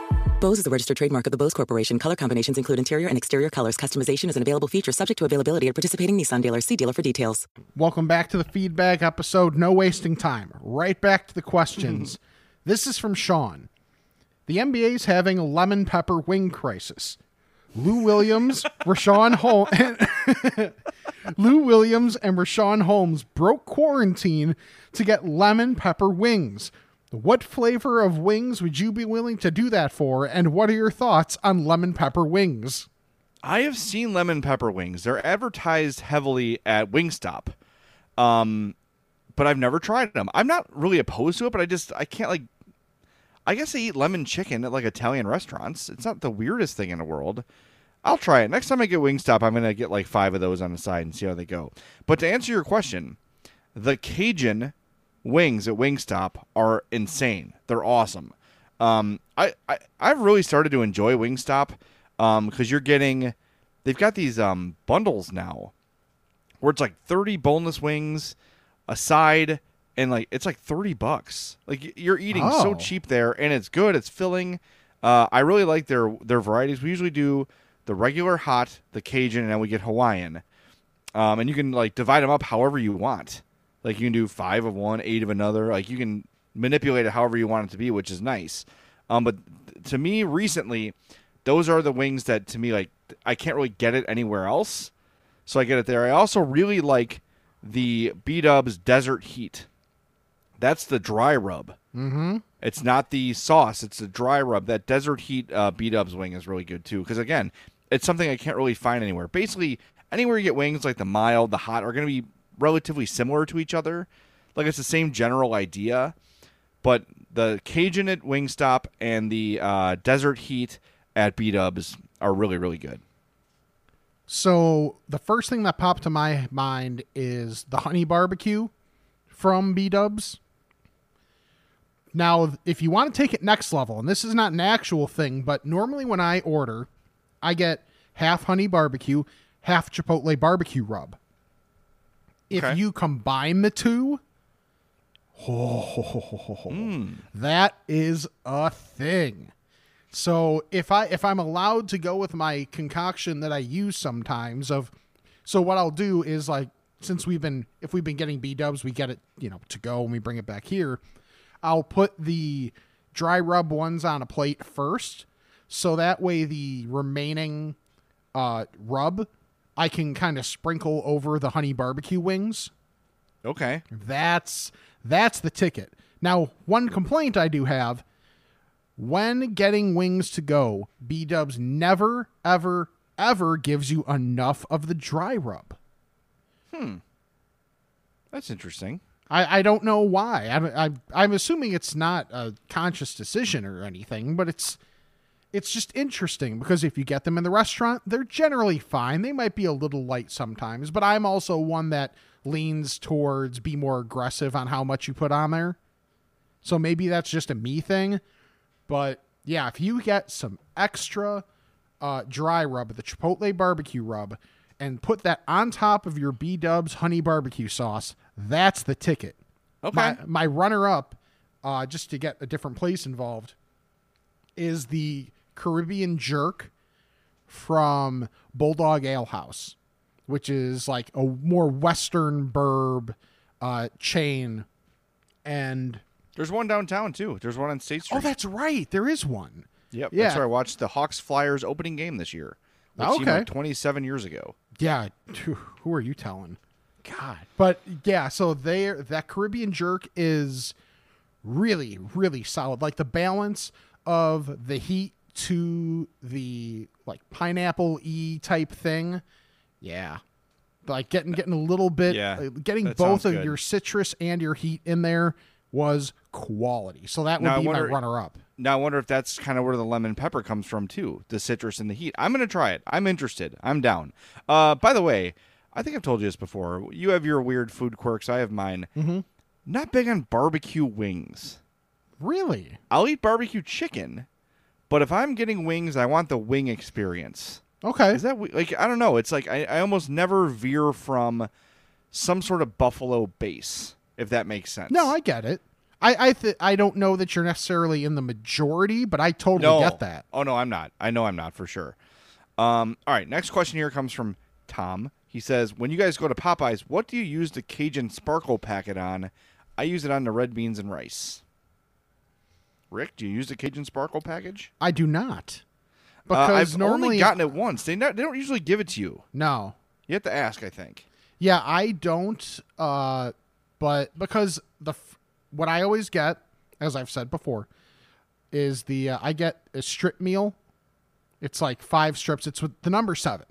Bose is a registered trademark of the Bose Corporation. Color combinations include interior and exterior colors. Customization is an available feature subject to availability at participating Nissan dealers. See dealer for details. Welcome back to the feedbag episode. No wasting time. Right back to the questions. [laughs] this is from Sean. The NBA's having a lemon pepper wing crisis. Lou Williams, [laughs] Richaun Holmes, [laughs] Lou Williams and Richaun Holmes broke quarantine to get lemon pepper wings. What flavor of wings would you be willing to do that for? And what are your thoughts on lemon pepper wings? I have seen lemon pepper wings. They're advertised heavily at Wingstop. Um but I've never tried them. I'm not really opposed to it, but I just I can't like I guess I eat lemon chicken at like Italian restaurants. It's not the weirdest thing in the world. I'll try it. Next time I get Wingstop, I'm going to get like 5 of those on the side and see how they go. But to answer your question, the Cajun wings at Wingstop are insane. They're awesome. Um, I, I I've really started to enjoy Wingstop um because you're getting they've got these um bundles now where it's like 30 boneless wings a side and like it's like 30 bucks. Like you're eating Oh. so cheap there and it's good. It's filling. Uh, I really like their their varieties. We usually do the regular hot, the Cajun, and then we get Hawaiian. Um, and you can like divide them up however you want. Like you can do five of one, eight of another. Like you can manipulate it however you want it to be, which is nice. Um, but to me, recently, those are the wings that to me like I can't really get it anywhere else, so I get it there. I also really like the B Dubs Desert Heat. That's the dry rub. Mm-hmm. It's not the sauce; it's the dry rub. That Desert Heat uh, B Dubs wing is really good too, because again, it's something I can't really find anywhere. Basically, anywhere you get wings, like the mild, the hot, are going to be relatively similar to each other. Like it's the same general idea, but the Cajun at Wingstop and the uh, Desert Heat at B Dubs are really, really good. So the first thing that popped to my mind is the honey barbecue from B Dubs. Now, if you want to take it next level, and this is not an actual thing, but normally when I order, I get half honey barbecue, half chipotle barbecue rub. If Okay. you combine the two, that is a thing. So if I if I'm allowed to go with my concoction that I use sometimes of so what I'll do is like since we've been if we've been getting B dubs, we get it, you know, to go and we bring it back here. I'll put the dry rub ones on a plate first. So that way the remaining uh rub I can kind of sprinkle over the honey barbecue wings. Okay. That's that's the ticket. Now, one complaint I do have when getting wings to go, B Dubs never, ever, ever gives you enough of the dry rub. Hmm. That's interesting. I, I don't know why. I'm, I'm I'm assuming it's not a conscious decision or anything, but it's it's just interesting because if you get them in the restaurant, they're generally fine. They might be a little light sometimes, but I'm also one that leans towards be more aggressive on how much you put on there. So maybe that's just a me thing. But yeah, if you get some extra uh, dry rub, the Chipotle barbecue rub, and put that on top of your B Dubs honey barbecue sauce, that's the ticket. Okay. My, my runner up, uh, just to get a different place involved, is the Caribbean jerk from Bulldog Ale House, which is like a more Western burb uh, chain. And There's one downtown too. There's one on State Street. oh, that's right, there is one. Yep. Yeah. That's where I watched the Hawks Flyers opening game this year. Which Okay. like 27 years ago. Yeah, who are you telling? God. But yeah, so there that Caribbean jerk is really really solid. Like the balance of the heat to the like pineapple e type thing. Yeah. Like getting getting a little bit Yeah, uh, getting both of good. your citrus and your heat in there was quality. So that would Now, be wonder- my runner up. Now I wonder if that's kind of where the lemon pepper comes from too, the citrus and the heat. I'm gonna try it. I'm interested. I'm down. Uh, by the way, I think I've told you this before. You have your weird food quirks. I have mine. Mm-hmm. Not big on barbecue wings. Really? I'll eat barbecue chicken, but if I'm getting wings, I want the wing experience. Okay. Is that like I don't know? It's like I, I almost never veer from some sort of buffalo base, if that makes sense. No, I get it. I I th- I don't know that you're necessarily in the majority, but I totally no. get that. Oh no, I'm not. I know I'm not for sure. Um, all right, next question here comes from Tom. He says, "When you guys go to Popeyes, what do you use the Cajun sparkle packet on? I use it on the red beans and rice." Rick, do you use the Cajun sparkle package? I do not. Uh, Because I've normally only gotten it once. They, not, they don't usually give it to you. No. You have to ask, I think. Yeah, I don't uh but because the what I always get as I've said before is the uh, I get a strip meal. It's like 5 strips. It's with the number 7.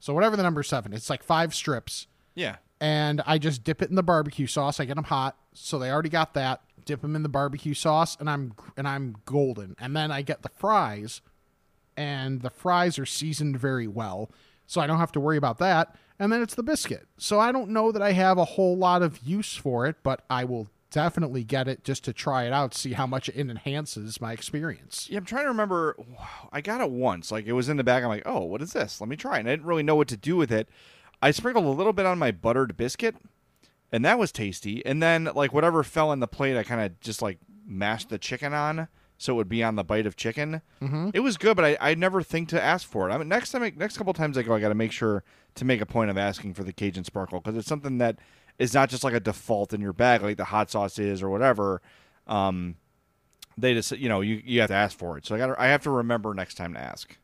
So whatever the number 7, it's like 5 strips. Yeah. And I just dip it in the barbecue sauce. I get them hot, so they already got that. Dip them in the barbecue sauce, and I'm and I'm golden. And then I get the fries, and the fries are seasoned very well, so I don't have to worry about that. And then it's the biscuit. So I don't know that I have a whole lot of use for it, but I will definitely get it just to try it out, see how much it enhances my experience. Yeah, I'm trying to remember. I got it once. Like it was in the bag. I'm like, oh, what is this? Let me try. it. And I didn't really know what to do with it. I sprinkled a little bit on my buttered biscuit, and that was tasty. And then like whatever fell in the plate, I kind of just like mashed the chicken on, so it would be on the bite of chicken. Mhm. It was good, but I, I never think to ask for it. I mean, next time, I, next couple times I go, I got to make sure to make a point of asking for the Cajun sparkle because it's something that is not just like a default in your bag, like the hot sauce is or whatever. Um, they just you know you, you have to ask for it. So I got I have to remember next time to ask.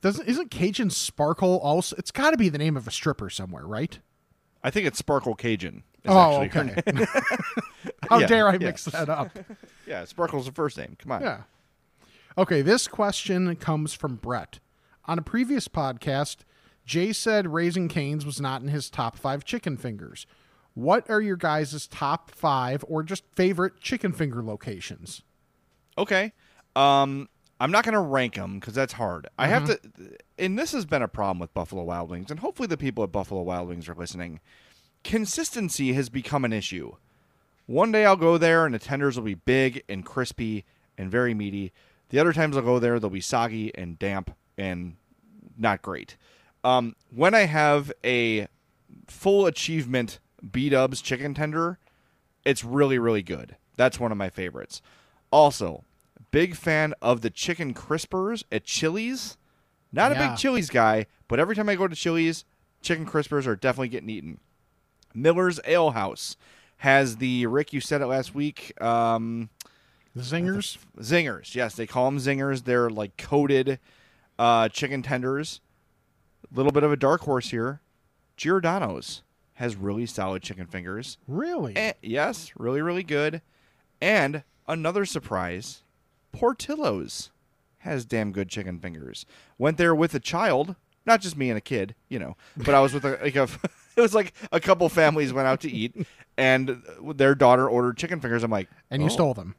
Doesn't isn't Cajun Sparkle also? It's got to be the name of a stripper somewhere, right? I think it's Sparkle Cajun. is Oh, okay. [laughs] [laughs] How Yeah, dare I yeah. mix that up? [laughs] Yeah, Sparkle's the first name. Come on. Yeah. Okay, this question comes from Brett. On a previous podcast, Jay said Raising Canes was not in his top five chicken fingers. What are your guys' top five or just favorite chicken finger locations? Okay. Um, I'm not going to rank them because that's hard. I have to, and this has been a problem with Buffalo Wild Wings, and hopefully the people at Buffalo Wild Wings are listening. Consistency has become an issue. One day I'll go there and the tenders will be big and crispy and very meaty. The other times I'll go there, they'll be soggy and damp and not great. Um, when I have a full achievement B Dubs chicken tender, it's really, really good. That's one of my favorites. Also, big fan of the chicken crispers at Chili's. Not a big Chili's guy, but every time I go to Chili's, chicken crispers are definitely getting eaten. Miller's Ale House has the Rick. You said it last week. Um, Zingers. zingers, yes, they call them zingers. They're like coated uh, chicken tenders. A little bit of a dark horse here. Giordano's has really solid chicken fingers. Really? Eh, yes, really, really good. And another surprise, Portillo's has damn good chicken fingers. Went there with a child, not just me and a kid, you know, but I was with a, like a [laughs] it was like a couple families went out to eat, and their daughter ordered chicken fingers. I'm like, And you "Oh." stole them.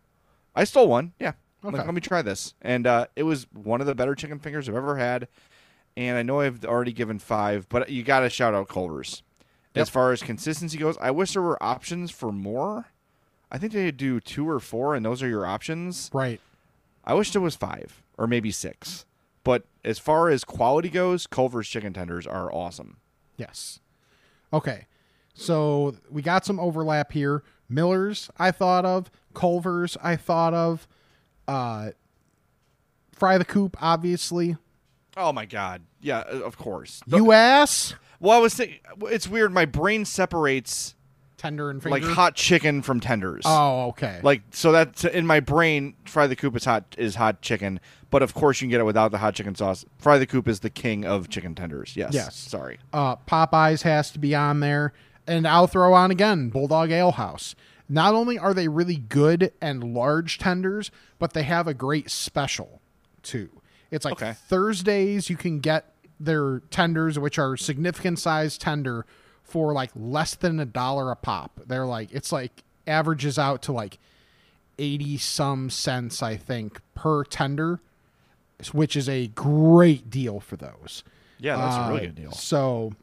I stole one. Yeah. I'm like, let me try this, and uh, it was one of the better chicken fingers I've ever had. And I know I've already given five, but you got to shout out Culver's. As far as consistency goes, I wish there were options for more. I think they do two or four, and those are your options. Right. I wish there was five or maybe six. But as far as quality goes, Culver's chicken tenders are awesome. Yes. Okay. So we got some overlap here. Miller's, I thought of. Culver's, I thought of. Uh, Fry the Coop, obviously. Oh my god! Yeah, of course. You ass. Well, I was thinking it's weird. My brain separates Tender and finger. like hot chicken from tenders. Oh, okay. Like so that's in my brain. Fry the coop is hot is hot chicken, but of course you can get it without the hot chicken sauce. Fry the coop is the king of chicken tenders. Yes. Yes. Sorry. Uh, Popeyes has to be on there. And I'll throw on again Bulldog Ale House. Not only are they really good and large tenders, but they have a great special too. It's like Okay. Thursdays you can get their tenders, which are significant size tender, for like less than a dollar a pop. They're like it's like averages out to like eighty some cents, I think, per tender, which is a great deal for those. Yeah, that's a really Uh, good deal. So,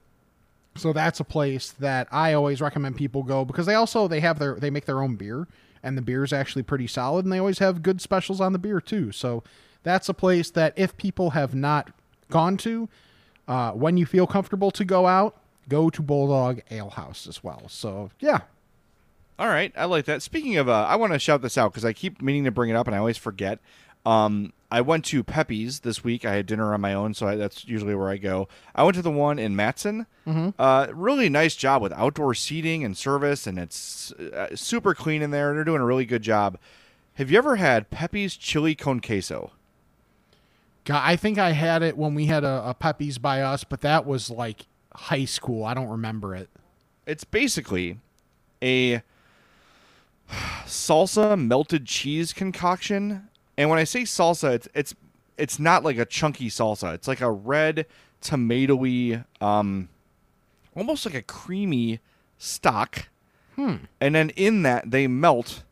so that's a place that I always recommend people go because they also they have their they make their own beer and the beer is actually pretty solid and they always have good specials on the beer too. So that's a place that if people have not gone to, uh, when you feel comfortable to go out, go to Bulldog Ale House as well. So yeah, All right, I like that. Speaking of, uh, I want to shout this out because I keep meaning to bring it up and I always forget. Um, I went to Pepe's this week. I had dinner on my own, so I, that's usually where I go. I went to the one in Matteson. Mhm. Uh, really nice job with outdoor seating and service, and it's uh, super clean in there. They're doing a really good job. Have you ever had Pepe's chili con queso? God, I think I had it when we had a, a Pepe's by us, but that was like high school. I don't remember it. It's basically a salsa melted cheese concoction. And when I say salsa, it's it's it's not like a chunky salsa. It's like a red tomatoey, um, almost like a creamy stock. Hmm. And then in that they melt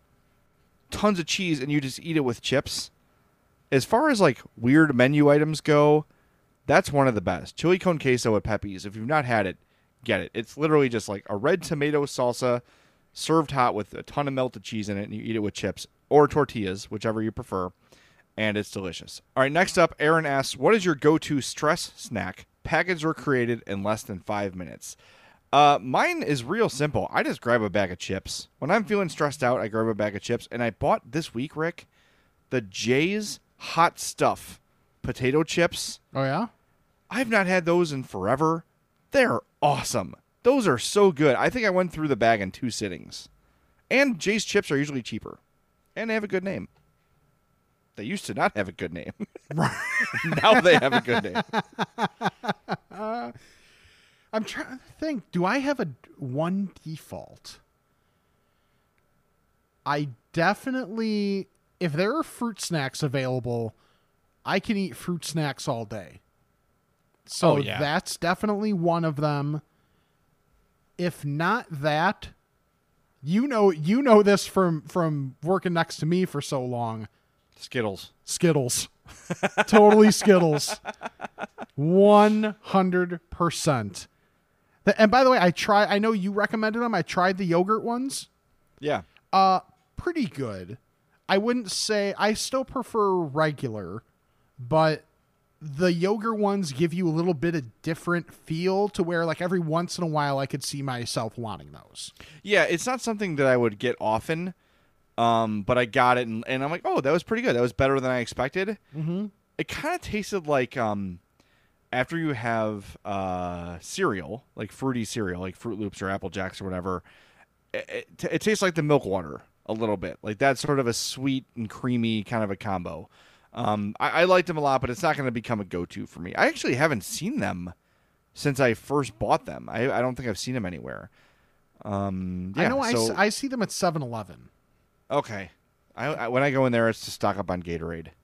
tons of cheese, and you just eat it with chips. As far as like weird menu items go, that's one of the best. Chili con queso at Pepe's. If you've not had it, get it. It's literally just like a red tomato salsa served hot with a ton of melted cheese in it, and you eat it with chips or tortillas, whichever you prefer, and it's delicious. All right, next up, Aaron asks, "What is your go-to stress snack? Packaged or created in less than five minutes?" Uh, mine is real simple. I just grab a bag of chips. When I'm feeling stressed out, I grab a bag of chips, and I bought this week, Rick, the Jay's Hot Stuff potato chips. Oh yeah. I've not had those in forever. They're awesome. Those are so good. I think I went through the bag in two sittings. And Jay's chips are usually cheaper. And they have a good name. they used to not have a good name. [laughs] [laughs] now they have a good name. [laughs] I'm trying to think. Do I have a one default? I definitely, if there are fruit snacks available, I can eat fruit snacks all day. So Oh, yeah. that's definitely one of them. If not that, you know, you know this from from working next to me for so long. Skittles. Skittles. [laughs] totally Skittles. 100%. The- And by the way, I try I know you recommended them. I tried the yogurt ones. Yeah. Uh pretty good. I wouldn't say I still prefer regular, but the yogurt ones give you a little bit of different feel to where like every once in a while I could see myself wanting those. Yeah, it's not something that I would get often, um, but I got it, and, and I'm like, oh, that was pretty good. That was better than I expected. Mm-hmm. It kind of tasted like um, after you have uh, cereal, like fruity cereal, like Froot Loops or Apple Jacks or whatever. It, it, t- it tastes like the milk water a little bit. Like that's sort of a sweet and creamy kind of a combo. Um, I, I liked them a lot, but it's not going to become a go-to for me. I actually haven't seen them since I first bought them. I, I don't think I've seen them anywhere. Um, yeah, I know I, so- s- I see them at 7-Eleven. Okay. I, I when I go in there, it's to stock up on Gatorade. [laughs]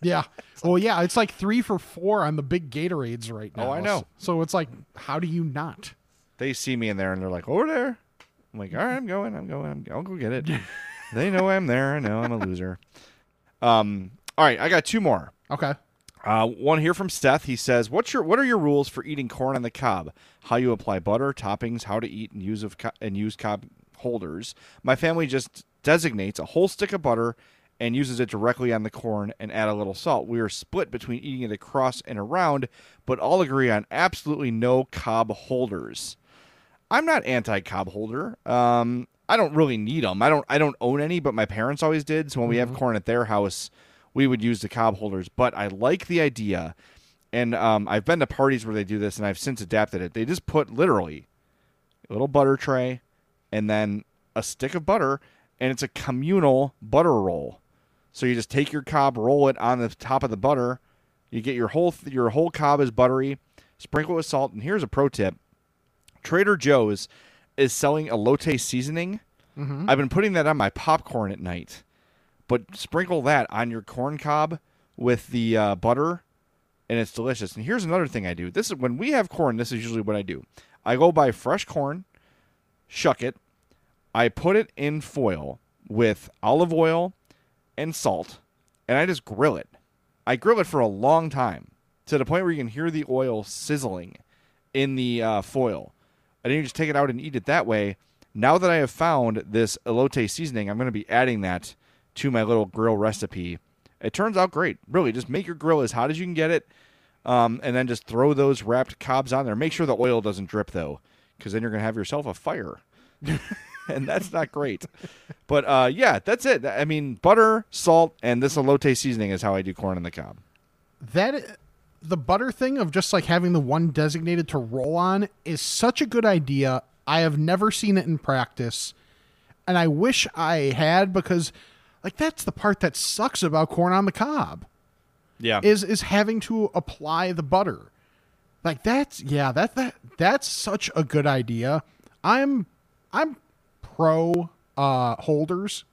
Yeah. well, yeah, it's like three for four on the big Gatorades right now. Oh, I know. So it's like, how do you not? They see me in there and they're like, "Over there." I'm like, "All right, I'm going. I'm going. I'm, I'll go get it." [laughs] they know I'm there. I know I'm a loser. Um. All right, I got two more. Okay. Uh, one here from Steph. He says, "What's your what are your rules for eating corn on the cob? How you apply butter, toppings, how to eat and use of co- and use cob holders? My family just designates a whole stick of butter and uses it directly on the corn and add a little salt. We are split between eating it across and around, but all agree on absolutely no cob holders. I'm not anti cob holder. Um, I don't really need them. I don't. I don't own any, but my parents always did. So when we have corn at their house, we would use the cob holders. But I like the idea, and um, I've been to parties where they do this, and I've since adapted it. They just put literally a little butter tray, and then a stick of butter, and it's a communal butter roll. So you just take your cob, roll it on the top of the butter. You get your whole your whole cob is buttery. Sprinkle it with salt. And here's a pro tip: Trader Joe's is selling elote seasoning. Mhm. I've been putting that on my popcorn at night, but sprinkle that on your corn cob with the uh, butter, and it's delicious. And here's another thing I do. This is when we have corn. This is usually what I do. I go buy fresh corn, shuck it, I put it in foil with olive oil and salt, and I just grill it. I grill it for a long time to the point where you can hear the oil sizzling in the uh, foil. And then you just take it out and eat it that way. Now that I have found this elote seasoning, I'm going to be adding that to my little grill recipe. It turns out great. Really, just make your grill as hot as you can get it, um, and then just throw those wrapped cobs on there. Make sure the oil doesn't drip though, because then you're to have yourself a fire. [laughs] and that's not great. But uh, yeah, that's it. I mean, butter, salt, and this elote seasoning is how I do corn on the cob. That the butter thing of just like having the one designated to roll on is such a good idea. I have never seen it in practice, and I wish I had because like that's the part that sucks about corn on the cob. Yeah. Is is having to apply the butter. Like that's yeah, that that that's such a good idea. I'm I'm pro uh holders.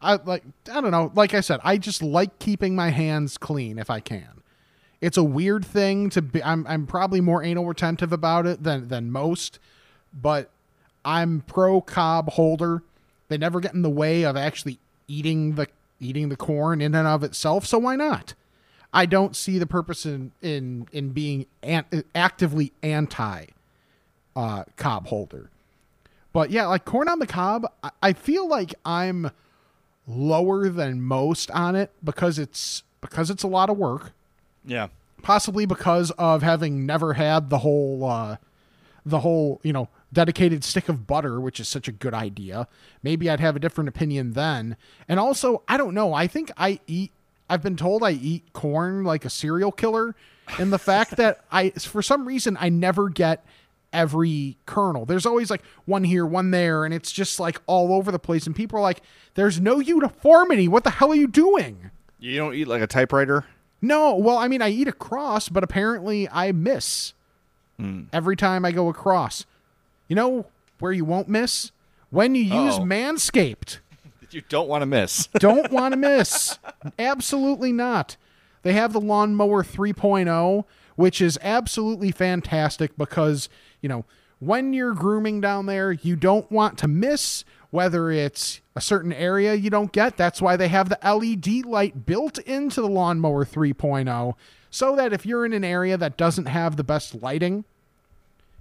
I like I don't know, like I said, I just like keeping my hands clean if I can. It's a weird thing to be I'm I'm probably more anal retentive about it than than most, but I'm pro cob holder. They never get in the way of actually eating the eating the corn in and of itself, so why not? I don't see the purpose in in in being an, actively anti uh, cob holder. But yeah, like corn on the cob, I, I feel like I'm lower than most on it because it's because it's a lot of work. Yeah. Possibly because of having never had the whole uh, the whole you know dedicated stick of butter, which is such a good idea. Maybe I'd have a different opinion then. And also, I don't know. I think I eat. I've been told I eat corn like a serial killer, and the fact that I, for some reason, I never get every kernel. There's always like one here, one there, and it's just like all over the place. And people are like, "There's no uniformity. What the hell are you doing?" You don't eat like a typewriter? No, well, I mean, I eat across, but apparently I miss Hmm. every time I go across. You know where you won't miss? When you use Uh-oh. Manscaped. [laughs] You don't want to miss. [laughs] Don't want to miss. Absolutely not. They have the Lawnmower 3.0, which is absolutely fantastic because, you know, when you're grooming down there, you don't want to miss whether it's a certain area you don't get. That's why they have the LED light built into the Lawnmower 3.0 so that if you're in an area that doesn't have the best lighting,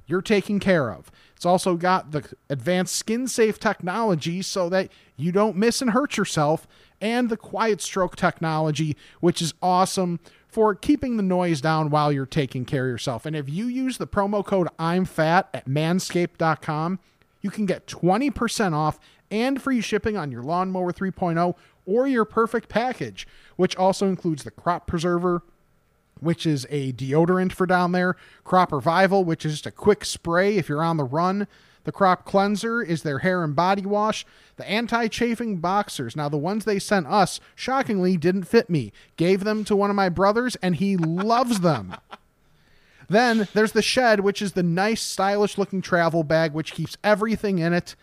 you're taken care of. It's also got the advanced skin safe technology so that you don't miss and hurt yourself, and the quiet stroke technology, which is awesome for keeping the noise down while you're taking care of yourself. And if you use the promo code I'm fat at manscaped.com, you can get 20% off and free shipping on your lawnmower 3.0 or your perfect package, which also includes the crop preserver, which is a deodorant for down there. Crop Revival, which is just a quick spray if you're on the run. The Crop Cleanser is their hair and body wash. The anti chafing boxers. Now, the ones they sent us, shockingly, didn't fit me. Gave them to one of my brothers, and he loves them. [laughs] Then there's the Shed, which is the nice, stylish looking travel bag, which keeps everything in it.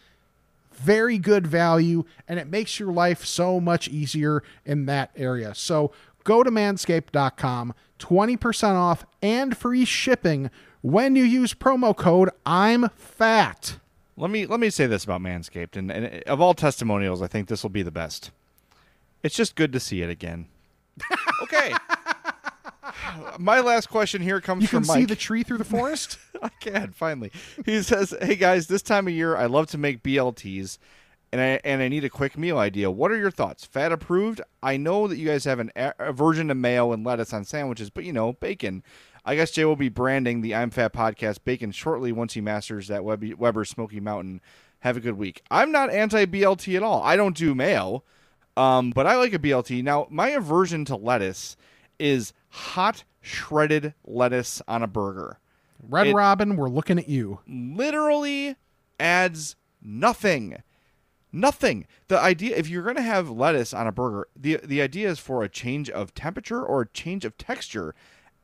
Very good value, and it makes your life so much easier in that area. So go to manscaped.com, 20% off and free shipping when you use promo code I'm fat. Let me let me say this about Manscaped, and, and of all testimonials, I think this will be the best. It's just good to see it again. [laughs] okay. My last question here comes You from can Mike. see the tree through the forest? [laughs] I can finally. He says, "Hey guys, this time of year, I love to make BLTs, and I and I need a quick meal idea. What are your thoughts? Fat approved? I know that you guys have an aversion to mayo and lettuce on sandwiches, but you know, bacon. I guess Jay will be branding the I'm Fat podcast bacon shortly once he masters that Webby, Weber Smokey Mountain. Have a good week. I'm not anti BLT at all. I don't do mayo, um, but I like a BLT. Now, my aversion to lettuce is hot shredded lettuce on a burger Red It- Robin, we're looking at you. literally adds nothing. Nothing. The idea if you're going to have lettuce on a burger, the the idea is for a change of temperature or a change of texture.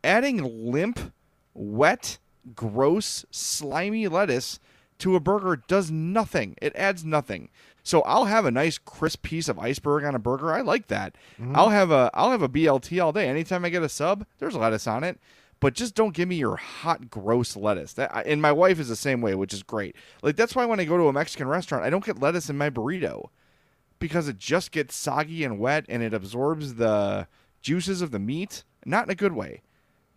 Adding limp, wet, gross, slimy lettuce to a burger does nothing. It adds nothing. So I'll have a nice crisp piece of iceberg on a burger. I like that. Mm-hmm. I'll have a I'll have a BLT all day. Anytime I get a sub, there's lettuce on it but just don't give me your hot gross lettuce. That and my wife is the same way which is great. Like that's why when i go to a mexican restaurant i don't get lettuce in my burrito because it just gets soggy and wet and it absorbs the juices of the meat. Not in a good way.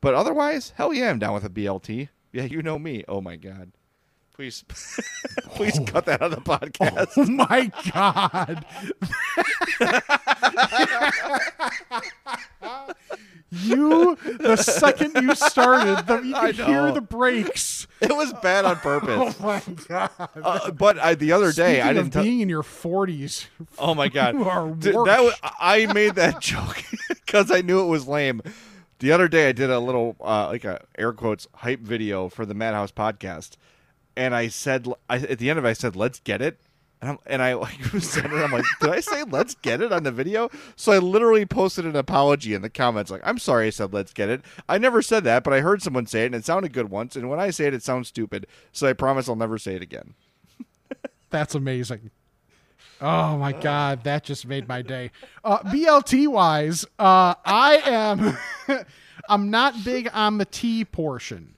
But otherwise hell yeah i'm down with a blt yeah you know me. Oh my god. Please [laughs] please oh. cut that out of the podcast. Oh my god. [laughs] [laughs] you the second you started, the, you [laughs] could hear the brakes. it was bad on [laughs] purpose Oh my god. uh, but I, the other day i didn't of tell being in your forties. Oh my god! You are Dude, that was, I made that [laughs] joke because I knew it was lame. The other day, I did a little uh, like a air quotes hype video for the Madhouse podcast, and I said I, at the end of it, I said, "Let's get it." And, I'm, and I like [laughs] said it. I'm like, did I say "Let's get it" on the video? So I literally posted an apology in the comments, like, "I'm sorry, I said let's get it. I never said that, but I heard someone say it, and it sounded good once. And when I say it, it sounds stupid. So I promise I'll never say it again." [laughs] That's amazing. Oh my god, that just made my day. Uh, BLT wise, uh, I am [laughs] I'm not big on the tea portion.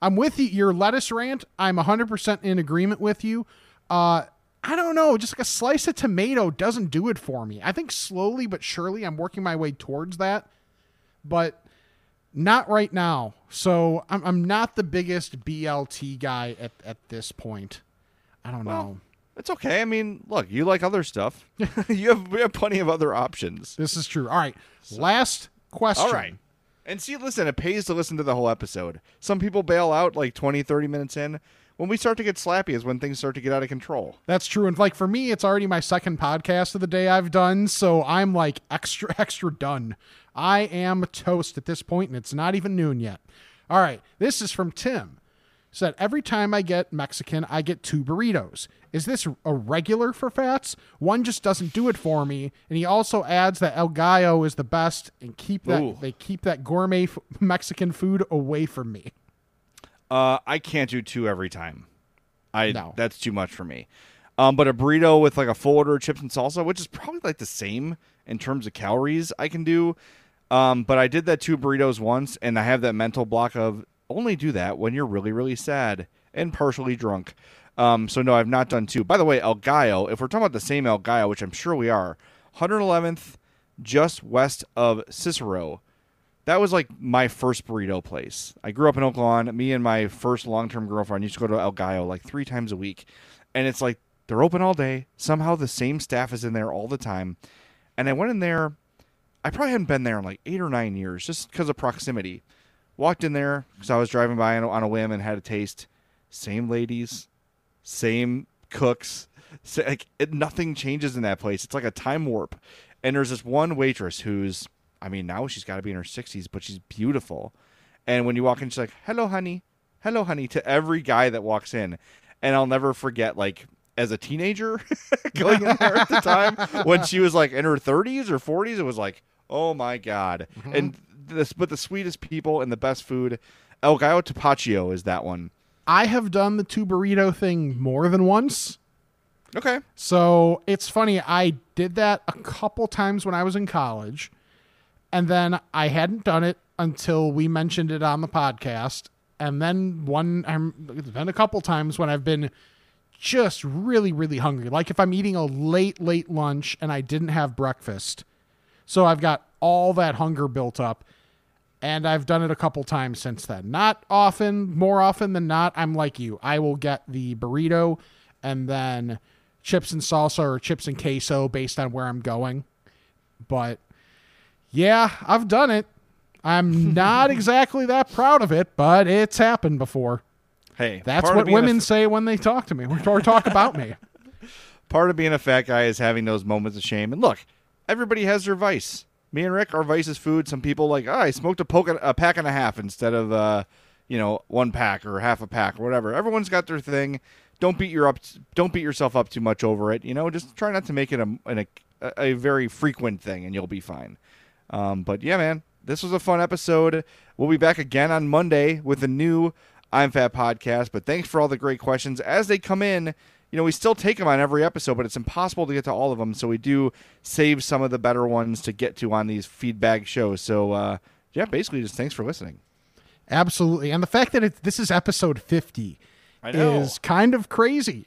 I'm with you. Your lettuce rant, I'm 100% in agreement with you. Uh, I don't know, just like a slice of tomato doesn't do it for me. I think slowly but surely I'm working my way towards that, but not right now. So I'm, I'm not the biggest BLT guy at, at this point. I don't know. It's okay. I mean, look, you like other stuff. [laughs] [laughs] you have we have plenty of other options. This is true. All right. Last question. All right. And see, listen, it pays to listen to the whole episode. Some people bail out like 20, 30 minutes in. When we start to get slappy is when things start to get out of control. That's true. And like for me, it's already my second podcast of the day I've done. So I'm like extra, [laughs] extra done. I am toast at this point, and it's not even noon yet. All right. This is from Tim. said every time I get Mexican, I get two burritos. Is this a regular for Fats? One just doesn't do it for me. And he also adds that El Gallo is the best and keep that Ooh. they keep that gourmet f- [laughs] Mexican food away from me. Uh, I can't do two every time. I No. that's too much for me. Um, but a burrito with like a full order of chips and salsa, which is probably like the same in terms of calories, I can do. Um, but I did that two burritos once, and I have that mental block of only do that when you're really, really sad and partially drunk. Um, so no, I've not done two. By the way, El Gallo, if we're talking about the same El Gallo, which I'm sure we are, 111th, just west of Cicero. That was like my first burrito place. I grew up in Oak Lawn. Me and my first long term girlfriend used to go to El Gallo like three times a week. And it's like they're open all day. Somehow the same staff is in there all the time. And I went in there. I probably hadn't been there in like eight or nine years just because of proximity. Walked in there because I was driving by on a, whim and had a taste. Same ladies, same cooks. Like it, nothing changes in that place. It's like a time warp. And there's this one waitress who's, I mean, now she's got to be in her 60s, but she's beautiful. And when you walk in, she's like, "Hello, honey. Hello, honey," to every guy that walks in. And I'll never forget, like as a teenager [laughs] going in there at the time when she was like in her 30s or 40s. It was like, oh my god. Mm-hmm. And this, but the sweetest people and the best food. El Gallo Tapatio is that one. I have done the two burrito thing more than once. Okay. So it's funny. I did that a couple times when I was in college, and then I hadn't done it until we mentioned it on the podcast. And then one, I'm it's been a couple times when I've been just really, really hungry. Like if I'm eating a late, late lunch and I didn't have breakfast, so I've got all that hunger built up. And I've done it a couple times since then. Not often, more often than not. I'm like you. I will get the burrito and then chips and salsa or chips and queso based on where I'm going. But yeah, I've done it. I'm not [laughs] exactly that proud of it, but it's happened before. Hey, That's what women f- say when they talk to me or talk about me. [laughs] part of being a fat guy is having those moments of shame. And look, everybody has their vice. Me and Rick, our vice is food. Some people like, oh, I smoked a, poke, a pack and a half instead of, uh, you know, one pack or half a pack or whatever. Everyone's got their thing. Don't beat your up. Don't beat yourself up too much over it. You know, just try not to make it a an, a, a very frequent thing, and you'll be fine. Um, but yeah, man, this was a fun episode. We'll be back again on Monday with a new I'm Fat podcast. But thanks for all the great questions as they come in. You know, we still take them on every episode, but it's impossible to get to all of them. So we do save some of the better ones to get to on these feedbag shows. So uh, yeah, basically, just thanks for listening. Absolutely. And the fact that it, this is episode 50 is kind of crazy.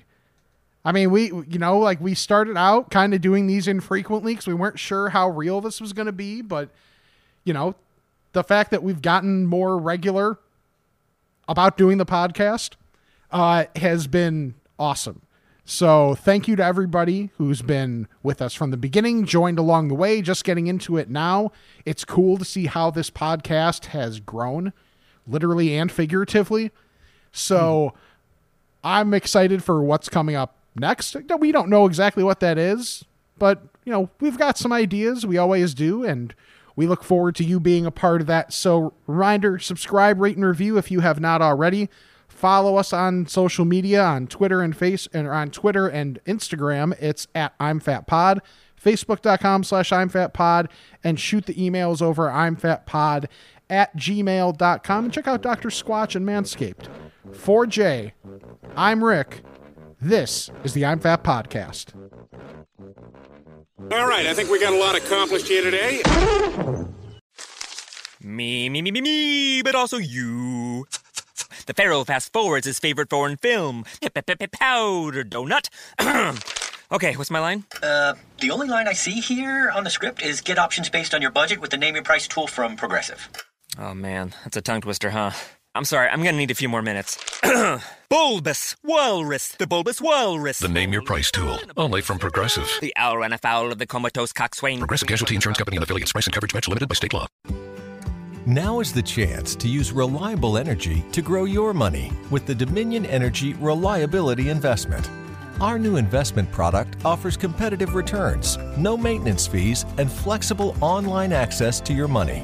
I mean, we, you know, like we started out kind of doing these infrequently because we weren't sure how real this was going to be. But, you know, the fact that we've gotten more regular about doing the podcast uh, has been awesome. So thank you to everybody who's been with us from the beginning, joined along the way, just getting into it now. It's cool to see how this podcast has grown, literally and figuratively. So I'm excited for what's coming up next. We don't know exactly what that is, but you know, we've got some ideas. We always do, and we look forward to you being a part of that. So reminder, subscribe, rate, and review if you have not already. Follow us on social media on Twitter and Face and on Twitter and Instagram. It's at I'm Fat Pod. Facebook.com slash I'm Fat Pod and shoot the emails over I'm Fat Pod at gmail.com and check out Dr. Squatch and Manscaped. For Jay, I'm Rick. This is the I'm Fat Podcast. All right, I think we got a lot accomplished here today. Me, me, me, me, me, but also you. The Pharaoh fast forwards his favorite foreign film, Powder Donut. [clears throat] okay, what's my line? Uh, the only line I see here on the script is get options based on your budget with the name your price tool from Progressive. Oh man, that's a tongue twister, huh? I'm sorry, I'm gonna need a few more minutes. [clears throat] bulbous Walrus, the Bulbous Walrus. The Name Your Price tool, only from Progressive. The owl ran afoul of the comatose coxswain. Progressive Casualty Insurance Company and affiliates. Price and coverage match limited by state law. Now is the chance to use reliable energy to grow your money with the Dominion Energy Reliability Investment. Our new investment product offers competitive returns, no maintenance fees, and flexible online access to your money.